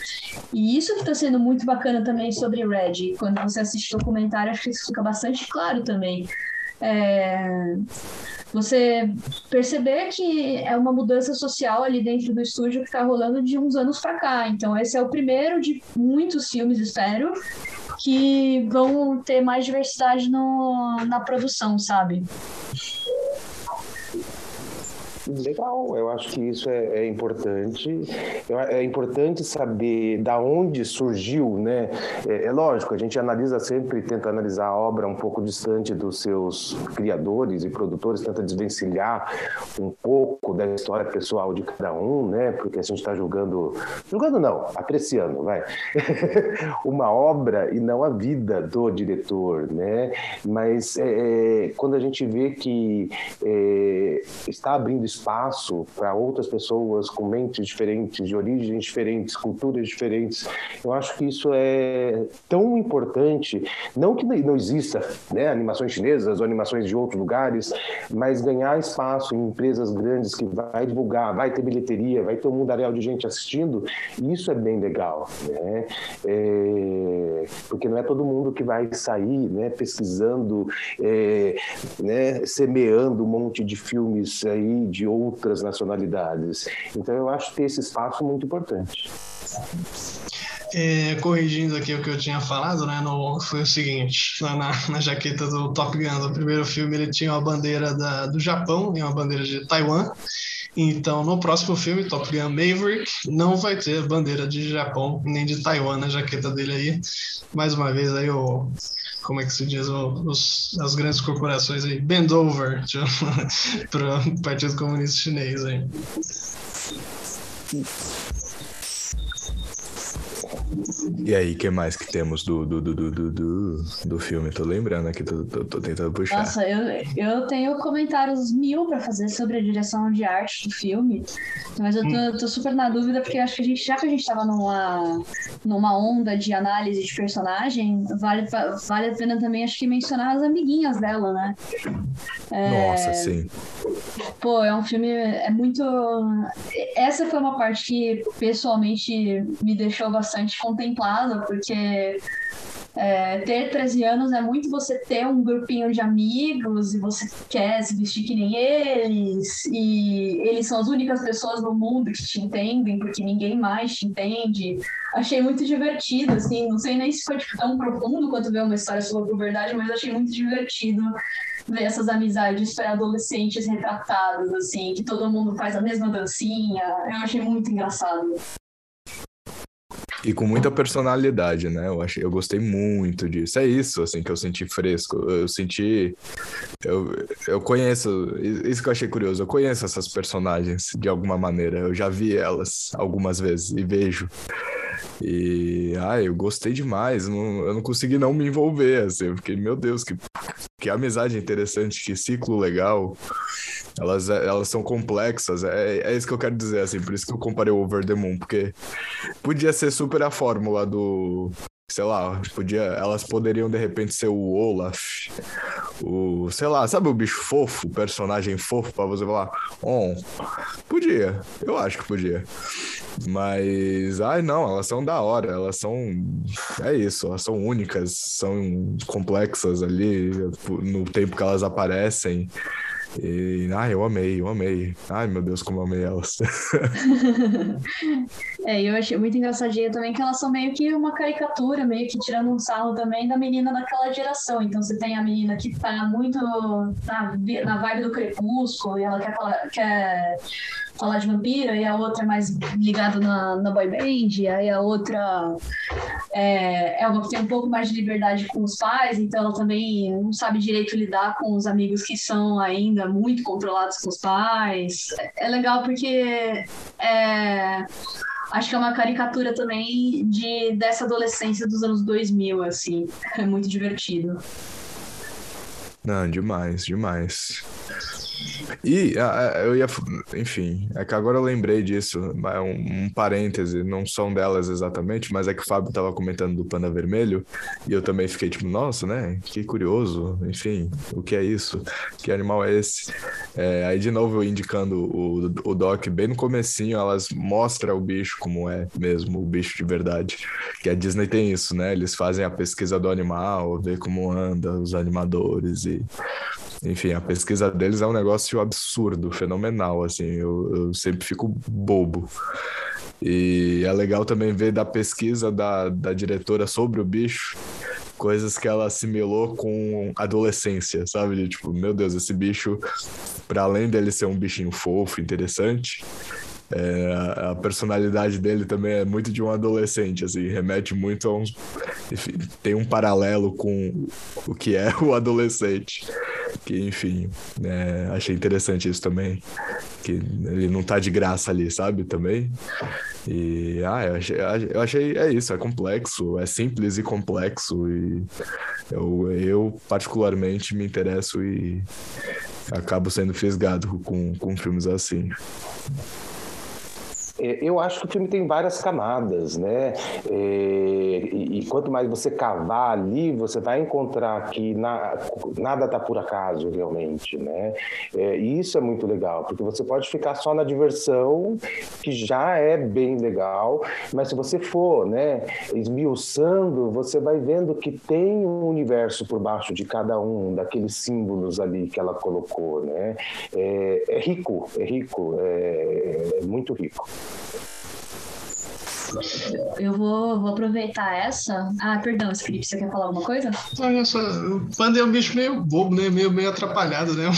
E isso que está sendo muito bacana também sobre Red. Quando você assiste documentário, acho que isso fica bastante claro também. É, você perceber que é uma mudança social ali dentro do estúdio que está rolando de uns anos para cá. Então, esse é o primeiro de muitos filmes, espero, que vão ter mais diversidade no, na produção, sabe? Legal, eu acho que isso é, é importante. É importante saber da onde surgiu, né? É, é, lógico, a gente analisa sempre, tenta analisar a obra um pouco distante dos seus criadores e produtores, tenta desvencilhar um pouco da história pessoal de cada um, né? Porque a gente está julgando, julgando não, apreciando, vai, uma obra e não a vida do diretor, né? Mas é, é quando a gente vê que é, está abrindo espaço para outras pessoas com mentes diferentes, de origens diferentes, culturas diferentes. Eu acho que isso é tão importante, não que não exista né, animações chinesas ou animações de outros lugares, mas ganhar espaço em empresas grandes que vai divulgar, vai ter bilheteria, vai ter um mundaréu de gente assistindo, isso é bem legal, né? É, porque não é todo mundo que vai sair, né, pesquisando, é, né, semeando um monte de filmes aí de outras nacionalidades. Então eu acho que esse espaço muito importante. É, corrigindo aqui o que eu tinha falado, né, no, foi o seguinte, na, na jaqueta do Top Gun, do primeiro filme, ele tinha uma bandeira da, do Japão e uma bandeira de Taiwan, então no próximo filme, Top Gun Maverick, não vai ter bandeira de Japão nem de Taiwan na jaqueta dele aí, mais uma vez aí o como é que se diz, os, as grandes corporações aí, bend over para o Partido Comunista Chinês aí. E aí, o que mais que temos do, do, do, do, do, do filme? Tô lembrando aqui, tô, tô, tô tentando puxar. Nossa, eu, eu tenho comentários mil para fazer sobre a direção de arte do filme, mas eu tô, hum. tô super na dúvida porque acho que a gente, já que a gente tava numa, numa onda de análise de personagem, vale, vale a pena também, acho que, mencionar as amiguinhas dela, né? É... Nossa, sim. Pô, é um filme, é muito... Essa foi uma parte que, pessoalmente, me deixou bastante contemplado, porque é, ter 13 anos é muito você ter um grupinho de amigos e você quer se vestir que nem eles, e eles são as únicas pessoas no mundo que te entendem, porque ninguém mais te entende. Achei muito divertido, assim, não sei nem se foi tipo, tão profundo quanto ver uma história sobre a verdade, mas achei muito divertido ver essas amizades pré-adolescentes retratadas, assim, que todo mundo faz a mesma dancinha. Eu achei muito engraçado. E com muita personalidade, né? Eu achei, eu gostei muito disso. É isso, assim, que eu senti fresco. Eu senti. Eu, eu conheço. Isso que eu achei curioso. Eu conheço essas personagens de alguma maneira. Eu já vi elas algumas vezes e vejo. E, ah, eu gostei demais. Não, eu não consegui não me envolver, assim. Eu fiquei, meu Deus, que, que amizade interessante, que ciclo legal. Elas, elas são complexas, é, é isso que eu quero dizer, assim, por isso que eu comparei o Over the Moon, porque podia ser super a fórmula do, sei lá, podia, elas poderiam de repente ser o Olaf, o, sei lá, sabe o bicho fofo, o personagem fofo para você falar, on, podia, eu acho que podia. Mas, ai não, elas são da hora, elas são, é isso, elas são únicas, são complexas ali no tempo que elas aparecem. E, ai, eu amei, eu amei. Ai, meu Deus, como amei elas. é, eu achei muito engraçadinha também que elas são meio que uma caricatura, meio que tirando um sarro também da menina daquela geração. Então você tem a menina que tá muito na, na vibe do crepúsculo e ela quer falar, quer falar de vampiro, e a outra é mais ligada na, na boy band, aí a outra é, é uma que tem um pouco mais de liberdade com os pais, então ela também não sabe direito lidar com os amigos que são ainda muito controlados com os pais. É legal porque é, acho que é uma caricatura também de dessa adolescência dos anos 2000, assim. É muito divertido. Não, demais, demais. E eu ia. Enfim, é que agora eu lembrei disso. É um, um parêntese, não são delas exatamente, mas é que o Fábio estava comentando do Panda Vermelho e eu também fiquei tipo, nossa, né? Que curioso. Enfim, o que é isso? Que animal é esse? É, aí de novo eu indicando o, o Doc bem no comecinho, elas mostram o bicho como é mesmo, o bicho de verdade. Que a Disney tem isso, né? Eles fazem a pesquisa do animal, ver como anda os animadores e enfim, a pesquisa deles é um negócio absurdo, fenomenal, assim, eu, eu sempre fico bobo. E é legal também ver da pesquisa da, da diretora sobre o bicho, coisas que ela assimilou com adolescência, sabe? Tipo, meu Deus, esse bicho, para além dele ser um bichinho fofo, interessante, é, a, personalidade dele também é muito de um adolescente, assim, remete muito a uns. Enfim, tem um paralelo com o que é o adolescente. Que, enfim, é, achei interessante isso também. Que ele não tá de graça ali, sabe? Também. E, ah, eu achei, eu achei é isso, é complexo, é simples e complexo. E eu, eu particularmente, me interesso e acabo sendo fisgado com, com filmes assim. É, eu acho que o filme tem várias camadas, né? É, e, e, quanto mais você cavar ali, você vai encontrar que na, nada está por acaso realmente, né? É, e isso é muito legal, porque você pode ficar só na diversão, que já é bem legal, mas se você for, né, esmiuçando, você vai vendo que tem um universo por baixo de cada um daqueles símbolos ali que ela colocou, né? É, é rico, é rico, é, é muito rico. Thank you. Eu vou, vou aproveitar essa. Ah, perdão, Felipe, você quer falar alguma coisa? Olha só, o Panda é um bicho meio bobo, né? Meio, meio atrapalhado, né?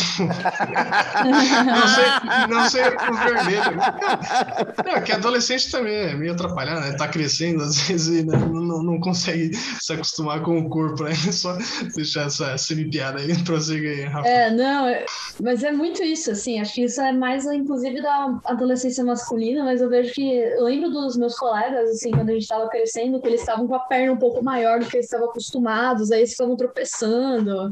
não sei, não sei o vermelho. Não, que adolescente também é meio atrapalhado, né? Tá crescendo às vezes e né? não, não consegue se acostumar com o corpo, né? Só deixar essa semi-piada aí, prossiga aí, Rafa. É, não, é, mas é muito isso, assim. Acho que isso é mais, inclusive, da adolescência masculina, mas eu vejo que. Eu lembro dos meus colegas assim, quando a gente estava crescendo, que eles estavam com a perna um pouco maior do que eles estavam acostumados, aí eles estavam tropeçando.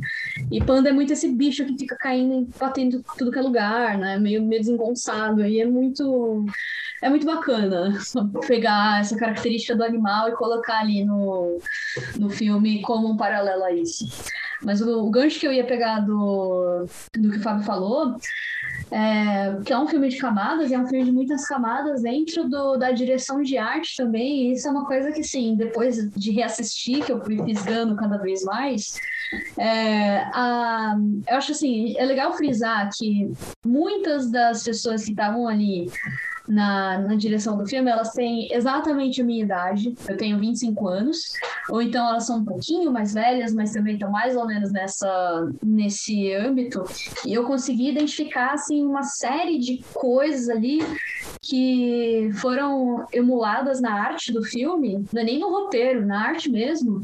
E panda é muito esse bicho que fica caindo, batendo tudo que é lugar, né? Meio, meio desengonçado. E é muito. É muito bacana pegar essa característica do animal e colocar ali no, no filme como um paralelo a isso. Mas o, o gancho que eu ia pegar do, do que o Fábio falou é, que é um filme de camadas, é um filme de muitas camadas dentro do, da direção de arte também, e isso é uma coisa que, sim, depois de reassistir, que eu fui fisgando cada vez mais, é, a, eu acho assim, é legal frisar que muitas das pessoas que estavam ali na, na direção do filme, elas têm exatamente a minha idade. Eu tenho 25 anos. Ou então elas são um pouquinho mais velhas, mas também estão mais ou menos nessa, nesse âmbito. E eu consegui identificar, assim, uma série de coisas ali que foram emuladas na arte do filme, não é nem no roteiro, na arte mesmo,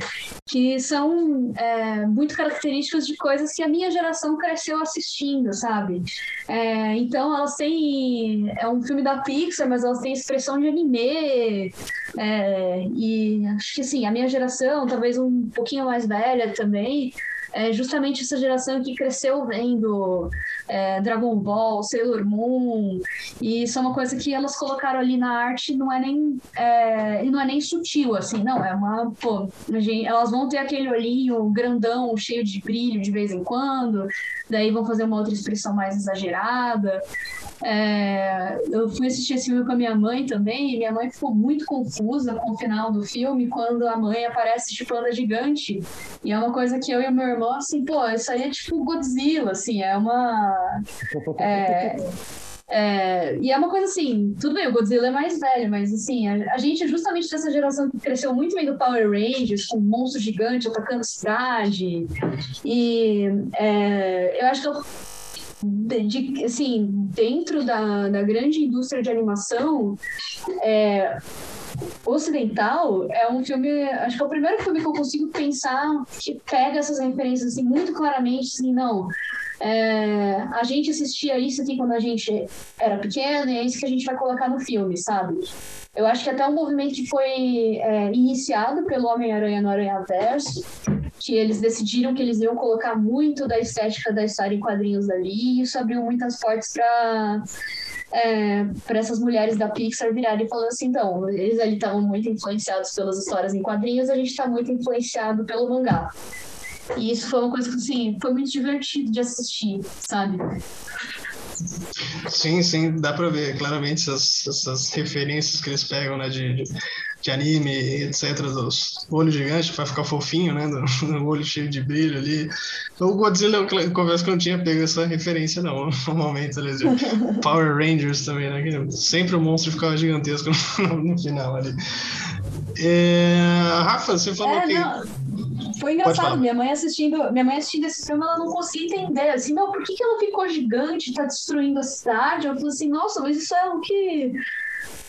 que são é, muito características de coisas que a minha geração cresceu assistindo, sabe? É, então elas têm. É um filme da Pixar, mas elas têm expressão de anime. É, e acho que assim, a minha geração, talvez um pouquinho mais velha também, é justamente essa geração que cresceu vendo é, Dragon Ball, Sailor Moon, e isso é uma coisa que elas colocaram ali na arte, não é nem, é, não é nem sutil, assim, não, é uma, pô, gente, elas vão ter aquele olhinho grandão, cheio de brilho de vez em quando, daí vão fazer uma outra expressão mais exagerada, é, eu fui assistir esse filme com a minha mãe também, e minha mãe ficou muito confusa com o final do filme, quando a mãe aparece de panda gigante. E é uma coisa que eu e meu irmão, assim, pô, isso aí é tipo Godzilla, assim, é uma. É, é, e é uma coisa assim, tudo bem, o Godzilla é mais velho, mas assim, a, a gente é justamente dessa geração que cresceu muito vendo Power Rangers, com um monstro gigante atacando cidade. E é, eu acho que eu de, assim, dentro da, da grande indústria de animação, é, ocidental é um filme, acho que é o primeiro filme que eu consigo pensar que pega essas referências assim, muito claramente, assim, não. É, a gente assistia isso aqui quando a gente era pequeno e é isso que a gente vai colocar no filme, sabe? Eu acho que até um movimento que foi é, iniciado pelo Homem-Aranha no Aranha Verso, que eles decidiram que eles iam colocar muito da estética da história em quadrinhos ali, e isso abriu muitas portas para é, para essas mulheres da Pixar virarem e falando assim, então, eles ali estavam muito influenciados pelas histórias em quadrinhos, a gente está muito influenciado pelo mangá. E isso foi uma coisa que, assim, foi muito divertido de assistir, sabe? Sim, sim, dá pra ver claramente essas, essas referências que eles pegam, né, de, de, de anime, etc, dos olhos gigantes para ficar fofinho, né, do, do, olho cheio de brilho ali. O Godzilla, eu confesso que eu não tinha pego essa referência, não, no momento, ali, de Power Rangers também, né, sempre o monstro ficava gigantesco no, no final ali. É, Rafa, você falou é, que... Não foi engraçado. Minha mãe assistindo, minha mãe assistindo esse filme, ela não conseguia entender. Assim, meu, por que, que ela ficou gigante, tá destruindo a cidade? Eu falei assim, nossa, mas isso é o que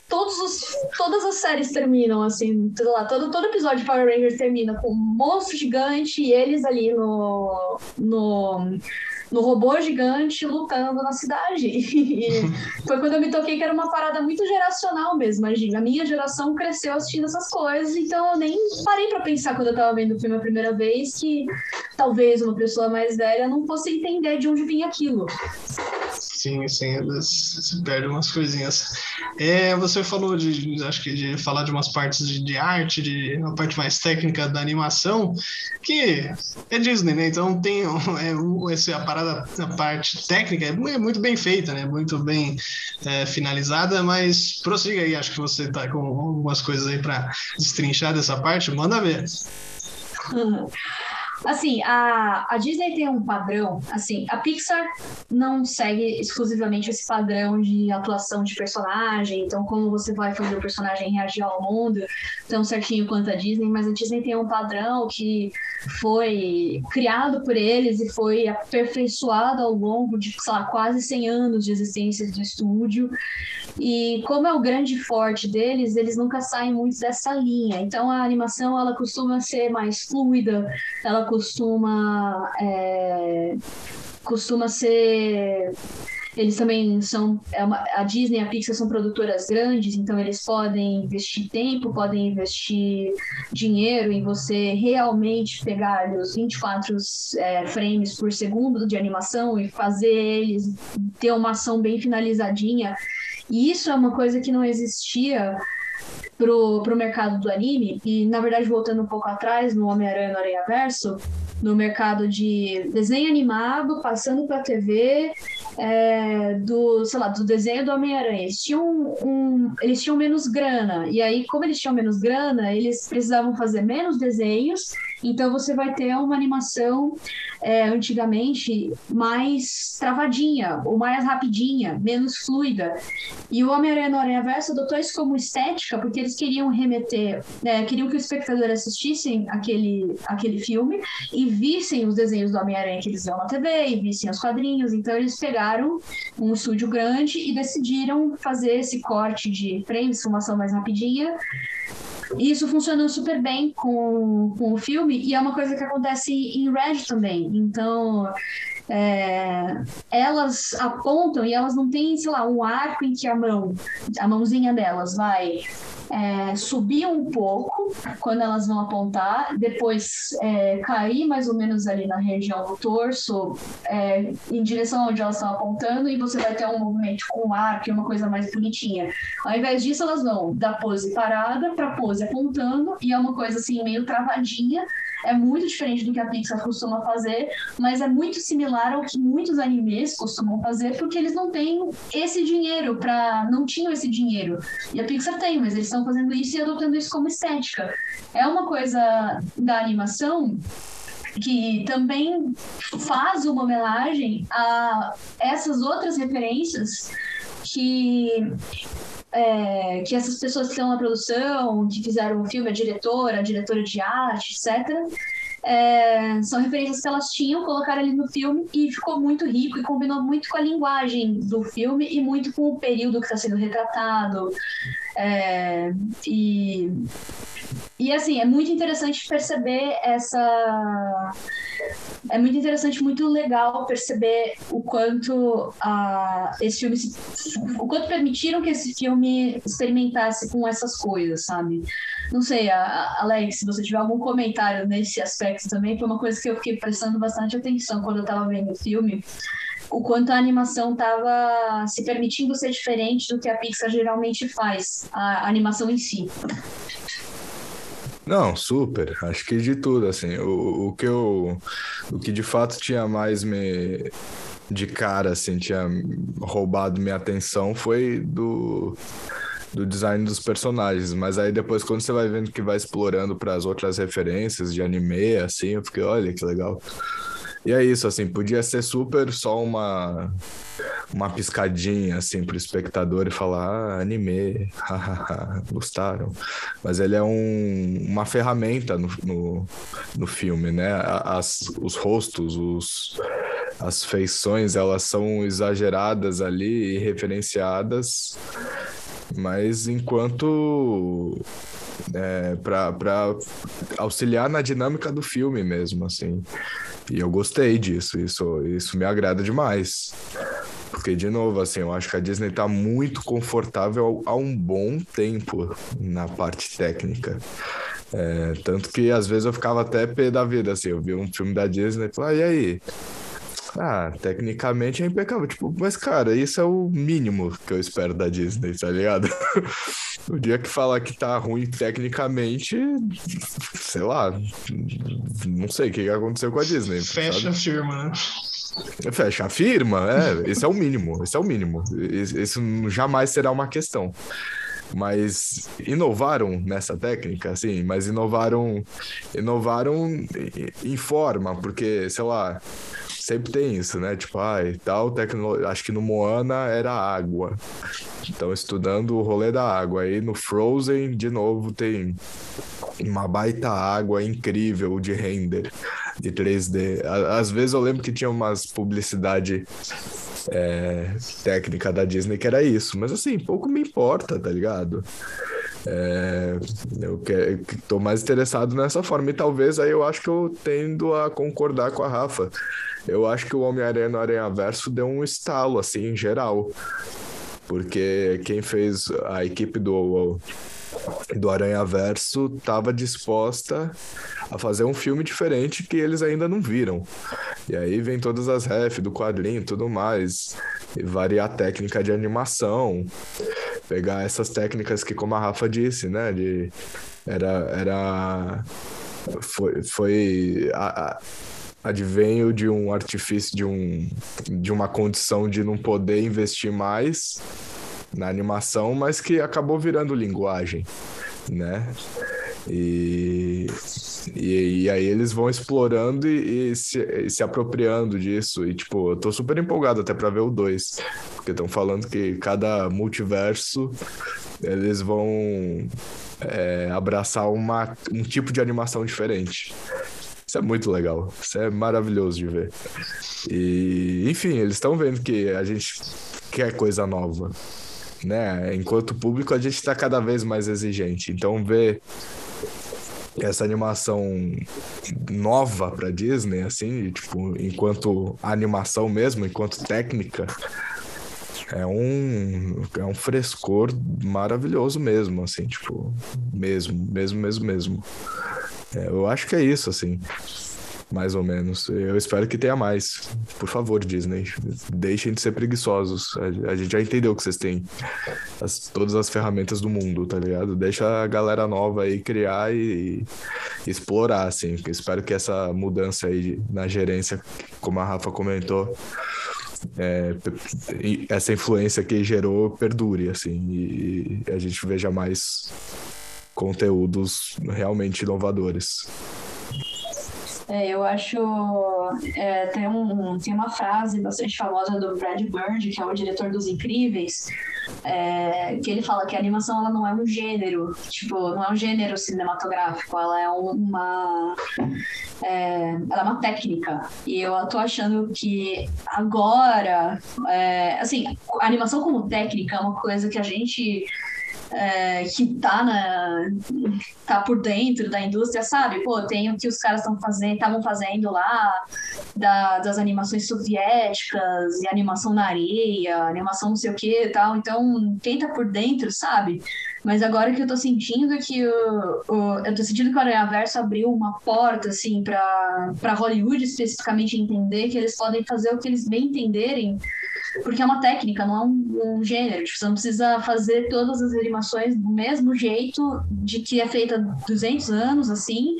todos os, todas as séries terminam assim, sei lá, todo, todo episódio de Power Rangers termina com um monstro gigante e eles ali no, no no robô gigante lutando na cidade. E foi quando eu me toquei que era uma parada muito geracional mesmo. A minha geração cresceu assistindo essas coisas, então eu nem parei para pensar quando eu tava vendo o filme a primeira vez que talvez uma pessoa mais velha não fosse entender de onde vinha aquilo. Sim, sim, se perde umas coisinhas. É, você falou de, acho que de falar de umas partes de, de arte, de uma parte mais técnica da animação, que é Disney, né? Então tem é, esse, a parada, a parte técnica é, é muito bem feita, né? Muito bem é, finalizada, mas prossiga aí, acho que você tá com algumas coisas aí para destrinchar dessa parte, manda ver. Uhum. Assim, a, a Disney tem um padrão, assim, a Pixar não segue exclusivamente esse padrão de atuação de personagem, então como você vai fazer o personagem reagir ao mundo tão certinho quanto a Disney, mas a Disney tem um padrão que foi criado por eles e foi aperfeiçoado ao longo de, sei lá, quase 100 anos de existência do estúdio, e como é o grande forte deles, eles nunca saem muito dessa linha, então a animação, ela costuma ser mais fluida, ela costuma é, costuma ser eles também são é a Disney e a Pixar são produtoras grandes, então eles podem investir tempo, podem investir dinheiro em você realmente pegar os 24 é, frames por segundo de animação e fazer eles ter uma ação bem finalizadinha. E isso é uma coisa que não existia pro, pro mercado do anime, e na verdade voltando um pouco atrás, no Homem-Aranha no Areia Verso, no mercado de desenho animado, passando para TV, é, do, sei lá, do desenho do Homem-Aranha. Eles tinham um, eles tinham menos grana. E aí, como eles tinham menos grana, eles precisavam fazer menos desenhos. Então você vai ter uma animação é, antigamente mais travadinha, ou mais rapidinha, menos fluida. E o Homem-Aranha no Aranha Verso adotou isso como estética, porque eles queriam remeter, né, queriam que o espectador assistissem aquele, aquele filme e vissem os desenhos do Homem-Aranha que eles viam na TV, e vissem os quadrinhos. Então eles pegaram um estúdio grande e decidiram fazer esse corte de frames, filmação mais rapidinha, e isso funcionou super bem com, com o filme, e é uma coisa que acontece em Red também. Então, é, elas apontam e elas não têm, sei lá, um arco em que a mão, a mãozinha delas vai é, subir um pouco quando elas vão apontar, depois é, cair mais ou menos ali na região do torso, é, em direção onde elas estão apontando, e você vai ter um movimento com o arco e uma coisa mais bonitinha. Ao invés disso, elas vão da pose parada para pose apontando, e é uma coisa assim meio travadinha. É muito diferente do que a Pixar costuma fazer, mas é muito similar ao que muitos animes costumam fazer, porque eles não têm esse dinheiro para não tinham esse dinheiro. E a Pixar tem, mas eles estão fazendo isso e adotando isso como estética. É uma coisa da animação que também faz uma homenagem a essas outras referências que é, que essas pessoas que estão na produção, que fizeram o filme, a diretora, a diretora de arte, etc., é, são referências que elas tinham, colocaram ali no filme e ficou muito rico e combinou muito com a linguagem do filme e muito com o período que está sendo retratado. É, e, e assim, é muito interessante perceber essa. É muito interessante, muito legal perceber o quanto uh, esse filme se, o quanto permitiram que esse filme experimentasse com essas coisas, sabe? Não sei, Alex, se você tiver algum comentário nesse aspecto também, foi uma coisa que eu fiquei prestando bastante atenção quando eu estava vendo o filme o quanto a animação estava se permitindo ser diferente do que a Pixar geralmente faz, a animação em si. Não, super. Acho que de tudo, assim. O, o que eu. O que de fato tinha mais me. De cara, assim, tinha roubado minha atenção foi do. Do design dos personagens, mas aí depois, quando você vai vendo que vai explorando para as outras referências de anime, assim, eu fiquei, olha que legal. E é isso, assim, podia ser super só uma uma piscadinha assim pro espectador e falar ah, anime, gostaram. Mas ele é um, uma ferramenta no, no, no filme, né? As, os rostos, os, as feições, elas são exageradas ali e referenciadas, mas enquanto é, para auxiliar na dinâmica do filme mesmo, assim. E eu gostei disso, isso, isso me agrada demais. Porque, de novo, assim, eu acho que a Disney está muito confortável há um bom tempo na parte técnica. É, tanto que às vezes eu ficava até pé da vida, assim, eu vi um filme da Disney e falava, ah, e aí? Ah, tecnicamente é impecável. Tipo, mas, cara, isso é o mínimo que eu espero da Disney, tá ligado? o dia que falar que tá ruim tecnicamente, sei lá, não sei o que aconteceu com a Disney. Fecha sabe? a firma, né? Fecha a firma, é, esse é o mínimo, esse é o mínimo. Isso jamais será uma questão mas inovaram nessa técnica, assim, mas inovaram, inovaram em forma, porque, sei lá, sempre tem isso, né? Tipo, ah, tal tecnologia. Acho que no Moana era água. Então, estudando o rolê da água. Aí no Frozen, de novo, tem uma baita água incrível de render de 3D. Às vezes eu lembro que tinha umas publicidade é, técnica da Disney que era isso, mas assim, pouco me importa, tá ligado? É, eu estou mais interessado nessa forma, e talvez aí eu acho que eu tendo a concordar com a Rafa. Eu acho que o Homem-Aranha no Aranha Verso deu um estalo, assim, em geral. Porque quem fez a equipe do, do Aranha Verso estava disposta a fazer um filme diferente que eles ainda não viram. E aí vem todas as ref do quadrinho tudo mais, e variar a técnica de animação, pegar essas técnicas que, como a Rafa disse, né, de era era foi, foi a, a advenho de um artifício, de, um, de uma condição de não poder investir mais na animação, mas que acabou virando linguagem, né? E, e, e aí eles vão explorando e, e, se, e, se, apropriando disso. E, tipo, eu tô super empolgado até pra ver o 2. Porque estão falando que cada multiverso eles vão é, abraçar uma, um tipo de animação diferente. Isso é muito legal. Isso é maravilhoso de ver. E, enfim, eles estão vendo que a gente quer coisa nova. Né? Enquanto público, a gente está cada vez mais exigente. Então, ver essa animação nova para Disney, assim, tipo, enquanto animação mesmo, enquanto técnica, é um, é um frescor maravilhoso mesmo, assim, tipo, mesmo, mesmo, mesmo, mesmo. É, eu acho que é isso, assim mais ou menos. Eu espero que tenha mais. Por favor, Disney, deixem de ser preguiçosos. A, gente já entendeu que vocês têm as, todas as ferramentas do mundo, tá ligado? Deixa a galera nova aí criar e, e explorar, assim. Eu espero que essa mudança aí na gerência, como a Rafa comentou, é, essa influência que gerou perdure, assim, e a gente veja mais conteúdos realmente inovadores. É, eu acho. É, tem, um, tem uma frase bastante famosa do Brad Bird, que é o diretor dos Incríveis, é, que ele fala que a animação ela não é um gênero, tipo, não é um gênero cinematográfico, ela é uma. É, ela é uma técnica. E eu tô achando que agora. É, assim, a animação como técnica é uma coisa que a gente é, que tá, na, tá por dentro da indústria, sabe? Pô, tem o que os caras estão fazendo, estavam fazendo lá, da, das animações soviéticas, e animação na areia, animação não sei o que e tal. Então, quem tá por dentro, sabe? Mas agora que eu tô sentindo é que o, o eu tô sentindo que o Aranha Verso abriu uma porta, assim, para Hollywood especificamente entender que eles podem fazer o que eles bem entenderem porque é uma técnica, não é um, um gênero. Tipo, você não precisa fazer todas as animações do mesmo jeito de que é feita há 200 anos, assim.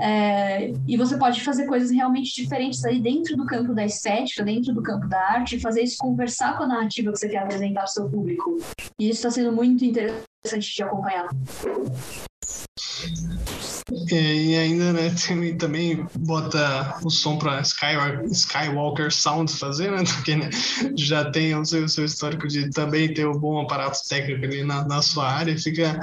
É, e você pode fazer coisas realmente diferentes aí dentro do campo da estética, dentro do campo da arte, fazer isso conversar com a narrativa que você quer apresentar para o seu público. E isso está sendo muito interessante de acompanhar. E ainda, né, também bota o som para Skywalker, Skywalker Sound fazer, né? Porque né, já tem o seu, o seu, histórico de também ter um bom aparato técnico ali na, na sua área, fica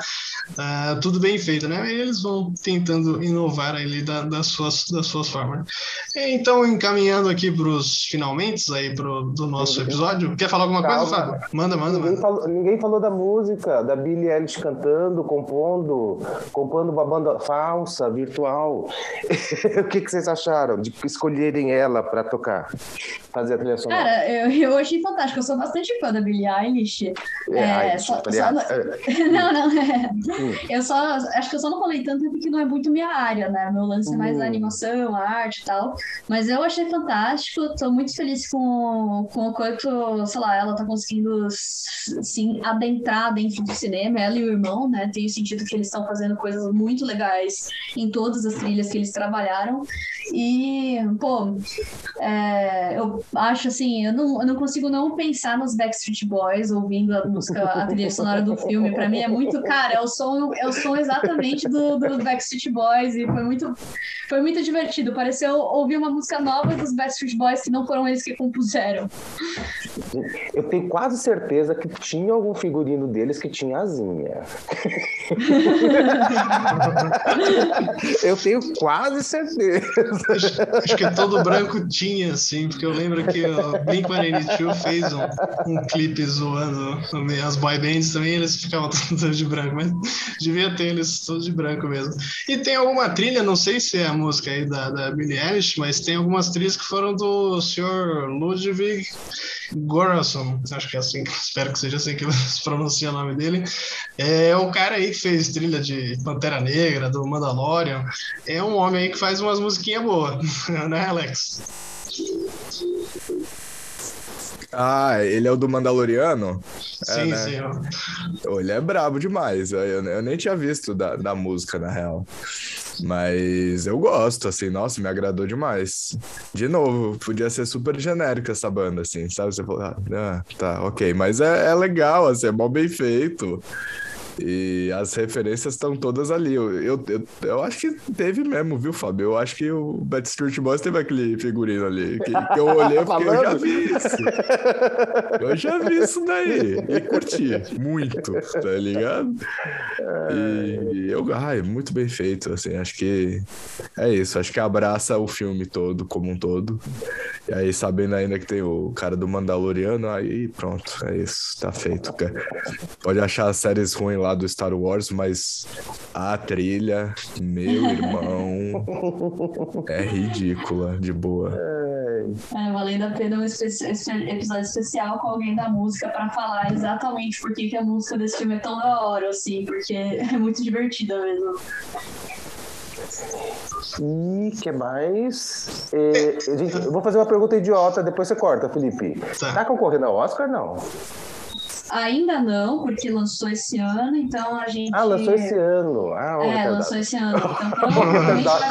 uh, tudo bem feito, né? E eles vão tentando inovar ali da, das, suas, das suas formas. Então, encaminhando aqui para os finalmente aí pro, do nosso episódio, quer falar alguma Calma. coisa, Fábio? Manda, manda, ninguém manda. Falou, ninguém falou da música, da Billie Eilish cantando, compondo, compondo uma banda falsa, virtual. o que, que vocês acharam de escolherem ela para tocar? Fazer a trilha sonora? Cara, eu, eu achei fantástico. Eu sou bastante fã da Billie Eilish. É, é, só, só não... não, não, é. Hum. Eu só acho que eu só não falei tanto porque não é muito minha área, né? Meu lance é mais a hum. animação, a arte e tal. Mas eu achei fantástico. Tô muito feliz com, com o quanto, sei lá, ela tá conseguindo sim adentrar dentro do cinema, ela e o irmão, né? Tenho sentido que eles estão fazendo coisas muito legais em todas as trilhas que eles trabalharam. E, pô, é, eu acho assim, eu não, eu não consigo não pensar nos Backstreet Boys ouvindo a música, a trilha sonora do filme. Para mim é muito, cara, é o som, é o som exatamente do, do Backstreet Boys e foi muito, foi muito divertido. Pareceu ouvir uma música nova dos Backstreet Boys que não foram eles que compuseram. Eu tenho quase certeza que tinha algum figurino deles que tinha asinha. eu tenho quase certeza. Acho, acho, que todo branco tinha, assim, porque eu lembro que o Blink-182 fez um, um clipe zoando as boy bands também, eles ficavam todos de branco, mas devia ter eles todos de branco mesmo. E tem alguma trilha, não sei se é a música aí da, da Billie Eilish, mas tem algumas trilhas que foram do Sr. Ludwig Göransson, acho que é assim, espero que seja assim que se pronuncia o nome dele. É o cara aí que fez trilha de Pantera Negra, do Mandalorian. É um homem aí que faz umas musiquinhas boas, né, Alex? Ah, ele é o do Mandaloriano? É, sim, é, né? sim. Ele é brabo demais. Eu, eu, nem tinha visto da, da música, na real. Mas eu gosto, assim, nossa, me agradou demais. De novo, podia ser super genérica essa banda, assim, sabe? Você falou, ah, tá, ok. Mas é, é legal, assim, é mal bem feito. E as referências estão todas ali. Eu, eu, eu, eu, acho que teve mesmo, viu, Fábio? Eu acho que o Backstreet Boys teve aquele figurino ali. Que, que eu olhei e fiquei, eu já vi isso. Eu já vi isso daí. E curti. Muito, tá ligado? E eu, ai, muito bem feito, assim. Acho que é isso. Acho que abraça o filme todo, como um todo. E aí, sabendo ainda que tem o cara do Mandaloriano, aí pronto, é isso. Tá feito, cara. Pode achar as séries ruins lá lá do Star Wars, mas a trilha, meu irmão, é ridícula, de boa. É, valendo a pena um episódio especial com alguém da música para falar exatamente por que, que a música desse filme é tão da hora, assim, porque é muito divertida mesmo. E que mais? É, gente, eu vou fazer uma pergunta idiota, depois você corta, Felipe. Tá, tá concorrendo ao Oscar, não? Ainda não, porque lançou esse ano, então a gente. Ah, lançou esse ano. Ah, é, lançou esse ano. Então provavelmente vai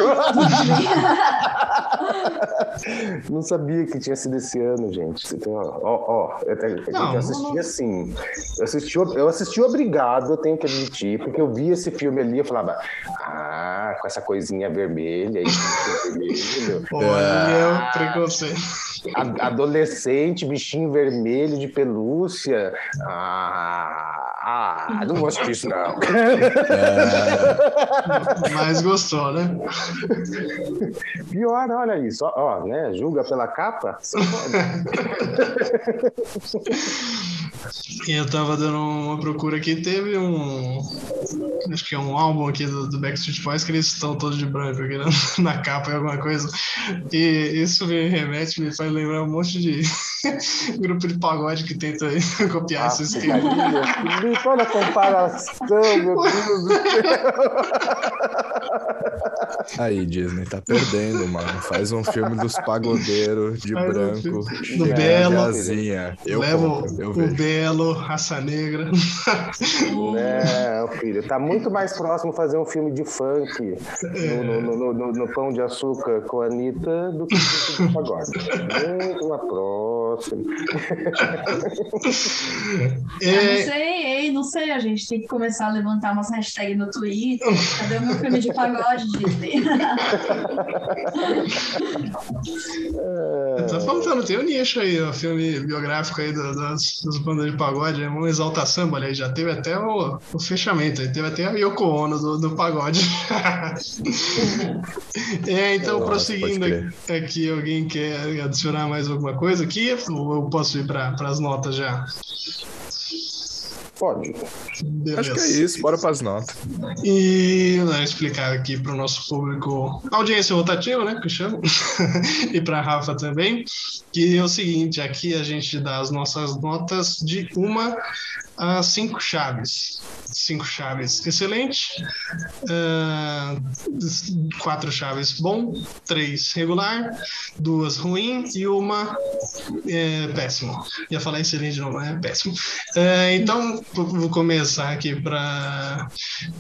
Não sabia que tinha sido esse ano, gente. Então, ó, ó, eu, eu, eu assisti assim. Eu assisti, eu assisti obrigado, eu tenho que admitir, porque eu vi esse filme ali e falava, ah, com essa coisinha vermelha aí, vermelho. Olha ah, o preconceito. Adolescente, bichinho vermelho de pelúcia. Ah, ah não gosto disso, não. É, mas gostou, né? Pior, olha isso. Ó, ó né? Julga pela capa? Eu tava dando uma procura aqui, teve um. Acho que é um álbum aqui do, do Backstreet Boys que eles estão todos de branco aqui na, na capa e alguma coisa. E isso me remete, me faz lembrar um monte de grupo de pagode que tenta copiar ah, esse esquema. Olha a comparação, meu Deus do céu. Aí, Disney, tá perdendo, mano. Faz um filme dos pagodeiros de Faz branco. Um do Belo. Eu Leva eu o vejo. Belo, Raça Negra. Não, filho. Tá muito mais próximo fazer um filme de funk é. no, no, no, no, Pão de Açúcar com a Anitta do que o pagode. Muito mais próximo. É... Eu não sei, não sei, a gente tem que começar a levantar umas hashtags no Twitter. Cadê o meu filme de pagode, Disney? Tá faltando, tem um nicho aí, o filme biográfico aí das, das bandas de pagode, é uma exalta samba, aí já teve até o, o fechamento, aí teve até a Yoko Ono do, do pagode. é, então, Nossa, prosseguindo aqui, alguém quer adicionar mais alguma coisa aqui? Ou eu posso ir para as notas já? Pode. Beleza. Acho que é isso, bora pras notas. E né, explicar aqui para o nosso público, audiência rotativa, né, que eu chamo, e para a Rafa também, que é o seguinte, aqui a gente dá as nossas notas de uma a cinco chaves. Cinco chaves excelente, ah, quatro chaves bom, três regular, duas ruim e uma é, péssimo. Ia falar excelente, não é péssimo. É, então, vou começar aqui pra,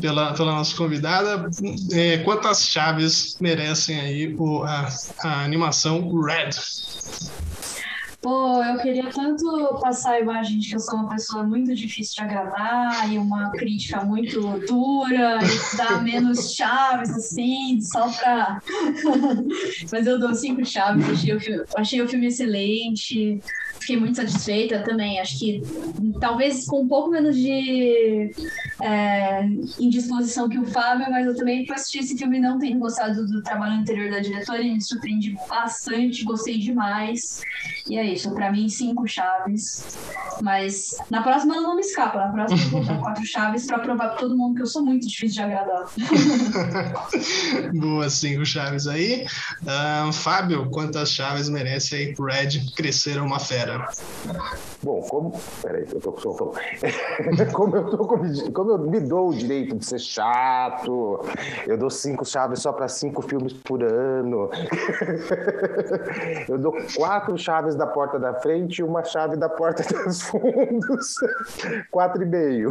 pela, pela nossa convidada. É, quantas chaves merecem aí o, a, a animação Red? Pô, eu queria tanto passar a imagem de que eu sou uma pessoa muito difícil de agradar e uma crítica muito dura e dar menos chaves, assim, só pra. Mas eu dou cinco chaves, achei o filme, achei o filme excelente, fiquei muito satisfeita também. Acho que talvez com um pouco menos de é, indisposição que o Fábio, mas eu também, por assistir esse filme, não tenho gostado do trabalho anterior da diretora e me surpreendi bastante, gostei demais. E é isso, pra mim, cinco chaves. Mas na próxima não me escapa. Na próxima eu vou dar quatro chaves pra provar pra todo mundo que eu sou muito difícil de agradar. Boas cinco chaves aí. Ah, Fábio, quantas chaves merece aí Red crescer uma fera? Bom, como. Peraí, eu tô com como, eu tô com... como eu me dou o direito de ser chato, eu dou cinco chaves só para cinco filmes por ano. eu dou quatro chaves da porta da frente e uma chave da porta dos fundos. Quatro e meio.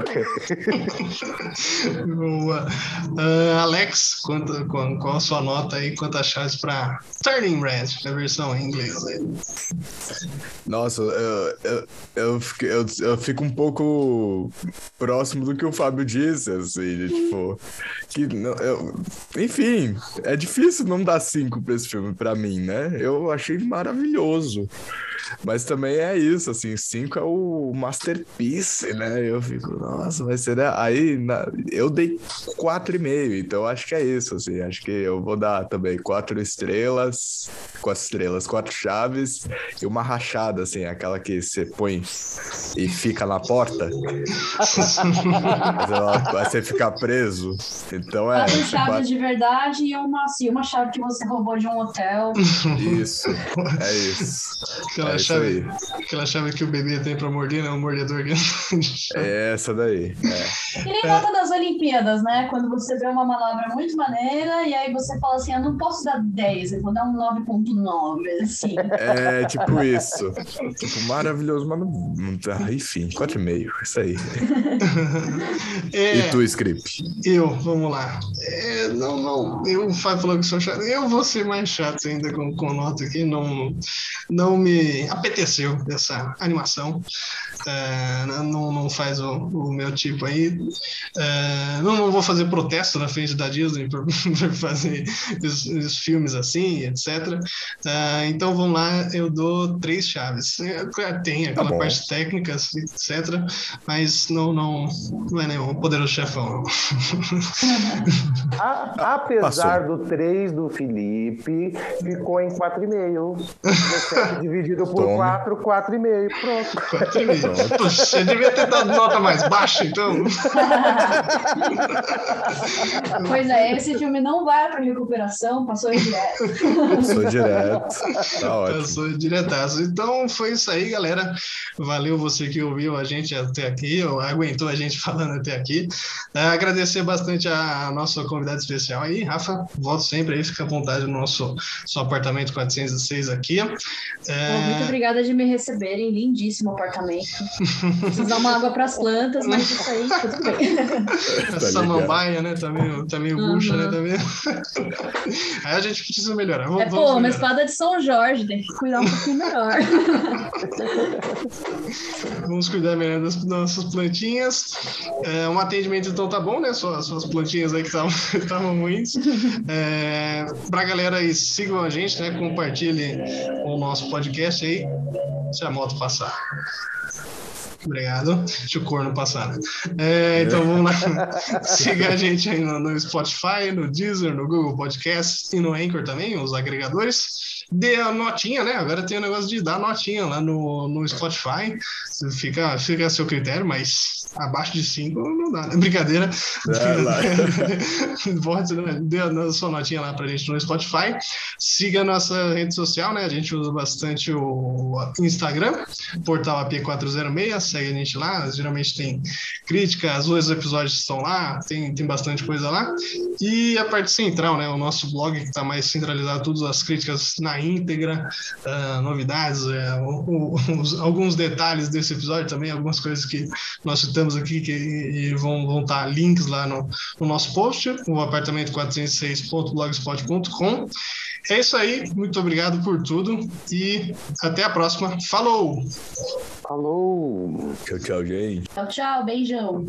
Boa. Ah, Alex, quanto, qual, qual a sua nota aí? Quantas chaves para Turning Red, a versão em inglês? aí? Nossa, eu, eu, eu, fico- eu, fico um pouco próximo do que o Fábio disse, assim, de, tipo. Que, não- eu, enfim, é difícil não dar cinco pra esse filme, pra mim, né? Eu achei maravilhoso. Mas também é isso, assim, cinco é o masterpiece, né? Eu fico, nossa, vai ser. né? Aí na- eu dei quatro e meio, então acho que é isso, assim. Acho que eu vou dar também quatro estrelas, quatro estrelas, quatro chaves e uma rachada, assim, aquela que você põe e fica na porta. Ela- você fica preso. Então é. Quatro esse chaves de verdade e uma, assim, uma chave que você roubou de um hotel. Isso, é isso. Aquela, É isso chave, aquela chave que o bebê tem para morder, né? O mordedor que. É essa daí. É. E nem nota das Olimpíadas, né? Quando você vê uma manobra muito maneira e aí você fala assim, eu não posso dar 10, eu vou dar um 9.9, assim. É tipo isso. Tipo, maravilhoso, mas não. tá- Enfim, 4,5. Isso aí. É, E tu, Script? eu, vamos lá. É, não, não, eu o Fábio falou que sou chato. Eu vou ser mais chato ainda com, com nota aqui. Não, não me apeteceu essa animação. É, não, não faz o, o meu tipo aí. É, não, não vou fazer protesto na frente da Disney por, por fazer os, os filmes assim, etc. É, então vamos lá, eu dou três chaves. Claro, Tem aquela bom. parte técnica, etc. Mas não, não, não é nenhum poderoso chefão. A- apesar do 3 do Felipe, ficou em 4,5. 17 dividido por Toma. 4, 4,5. Pronto. Quatro e meio. Puxa, eu devia ter dado nota mais baixa, então. Pois é, esse filme não vai para recuperação, passou direto. Sou direto. Tá ótimo. Passou diretaço. Então foi isso aí, galera. Valeu você que ouviu a gente até aqui, ou aguentou a gente falando até aqui. É, agradecer bastante a nossa convidada especial aí, Rafa. Volto sempre aí, fica à vontade no nosso, seu apartamento 406 aqui. É, muito obrigada de me receberem, lindíssimo apartamento. Preciso dar uma água para as plantas, mas isso aí, tudo bem. Tá Samambaia, né? Tá meio, tá meio Uhum. bucha, né? Tá meio... aí a gente precisa melhorar. Vamos, É, pô, uma melhorar. espada de São Jorge, tem que cuidar um pouquinho melhor. Vamos cuidar melhor das nossas plantinhas. É, um atendimento, então, tá bom, né? Suas, suas plantinhas aí que estavam ruins. É, pra galera aí, sigam a gente, né? Compartilhe o nosso podcast aí. Se a moto passar. Obrigado. Deixa o corno passar. Né? É, então vamos lá. Siga a gente aí no, no, Spotify, no Deezer, no Google Podcast e no Anchor também, os agregadores. Dê a notinha, né? Agora tem o negócio de dar notinha lá no, no Spotify. Fica, fica a seu critério, mas abaixo de 5 não dá, né? Brincadeira. Pode, né? Dê a sua notinha lá pra gente no Spotify. Siga a nossa rede social, né? A gente usa bastante o Instagram, portal AP406 segue a gente lá. Geralmente tem crítica, os dois episódios estão lá, tem, tem bastante coisa lá. E a parte central, né? O nosso blog que está mais centralizado, todas as críticas na íntegra, uh, novidades, uh, o, o, os, alguns detalhes desse episódio também, algumas coisas que nós citamos aqui que vão, vão estar tá links lá no, no nosso post, o apartamento 406.blogspot.com. É isso aí, muito obrigado por tudo e até a próxima. Falou! Falou! Tchau, tchau, gente. Tchau, tchau, beijão.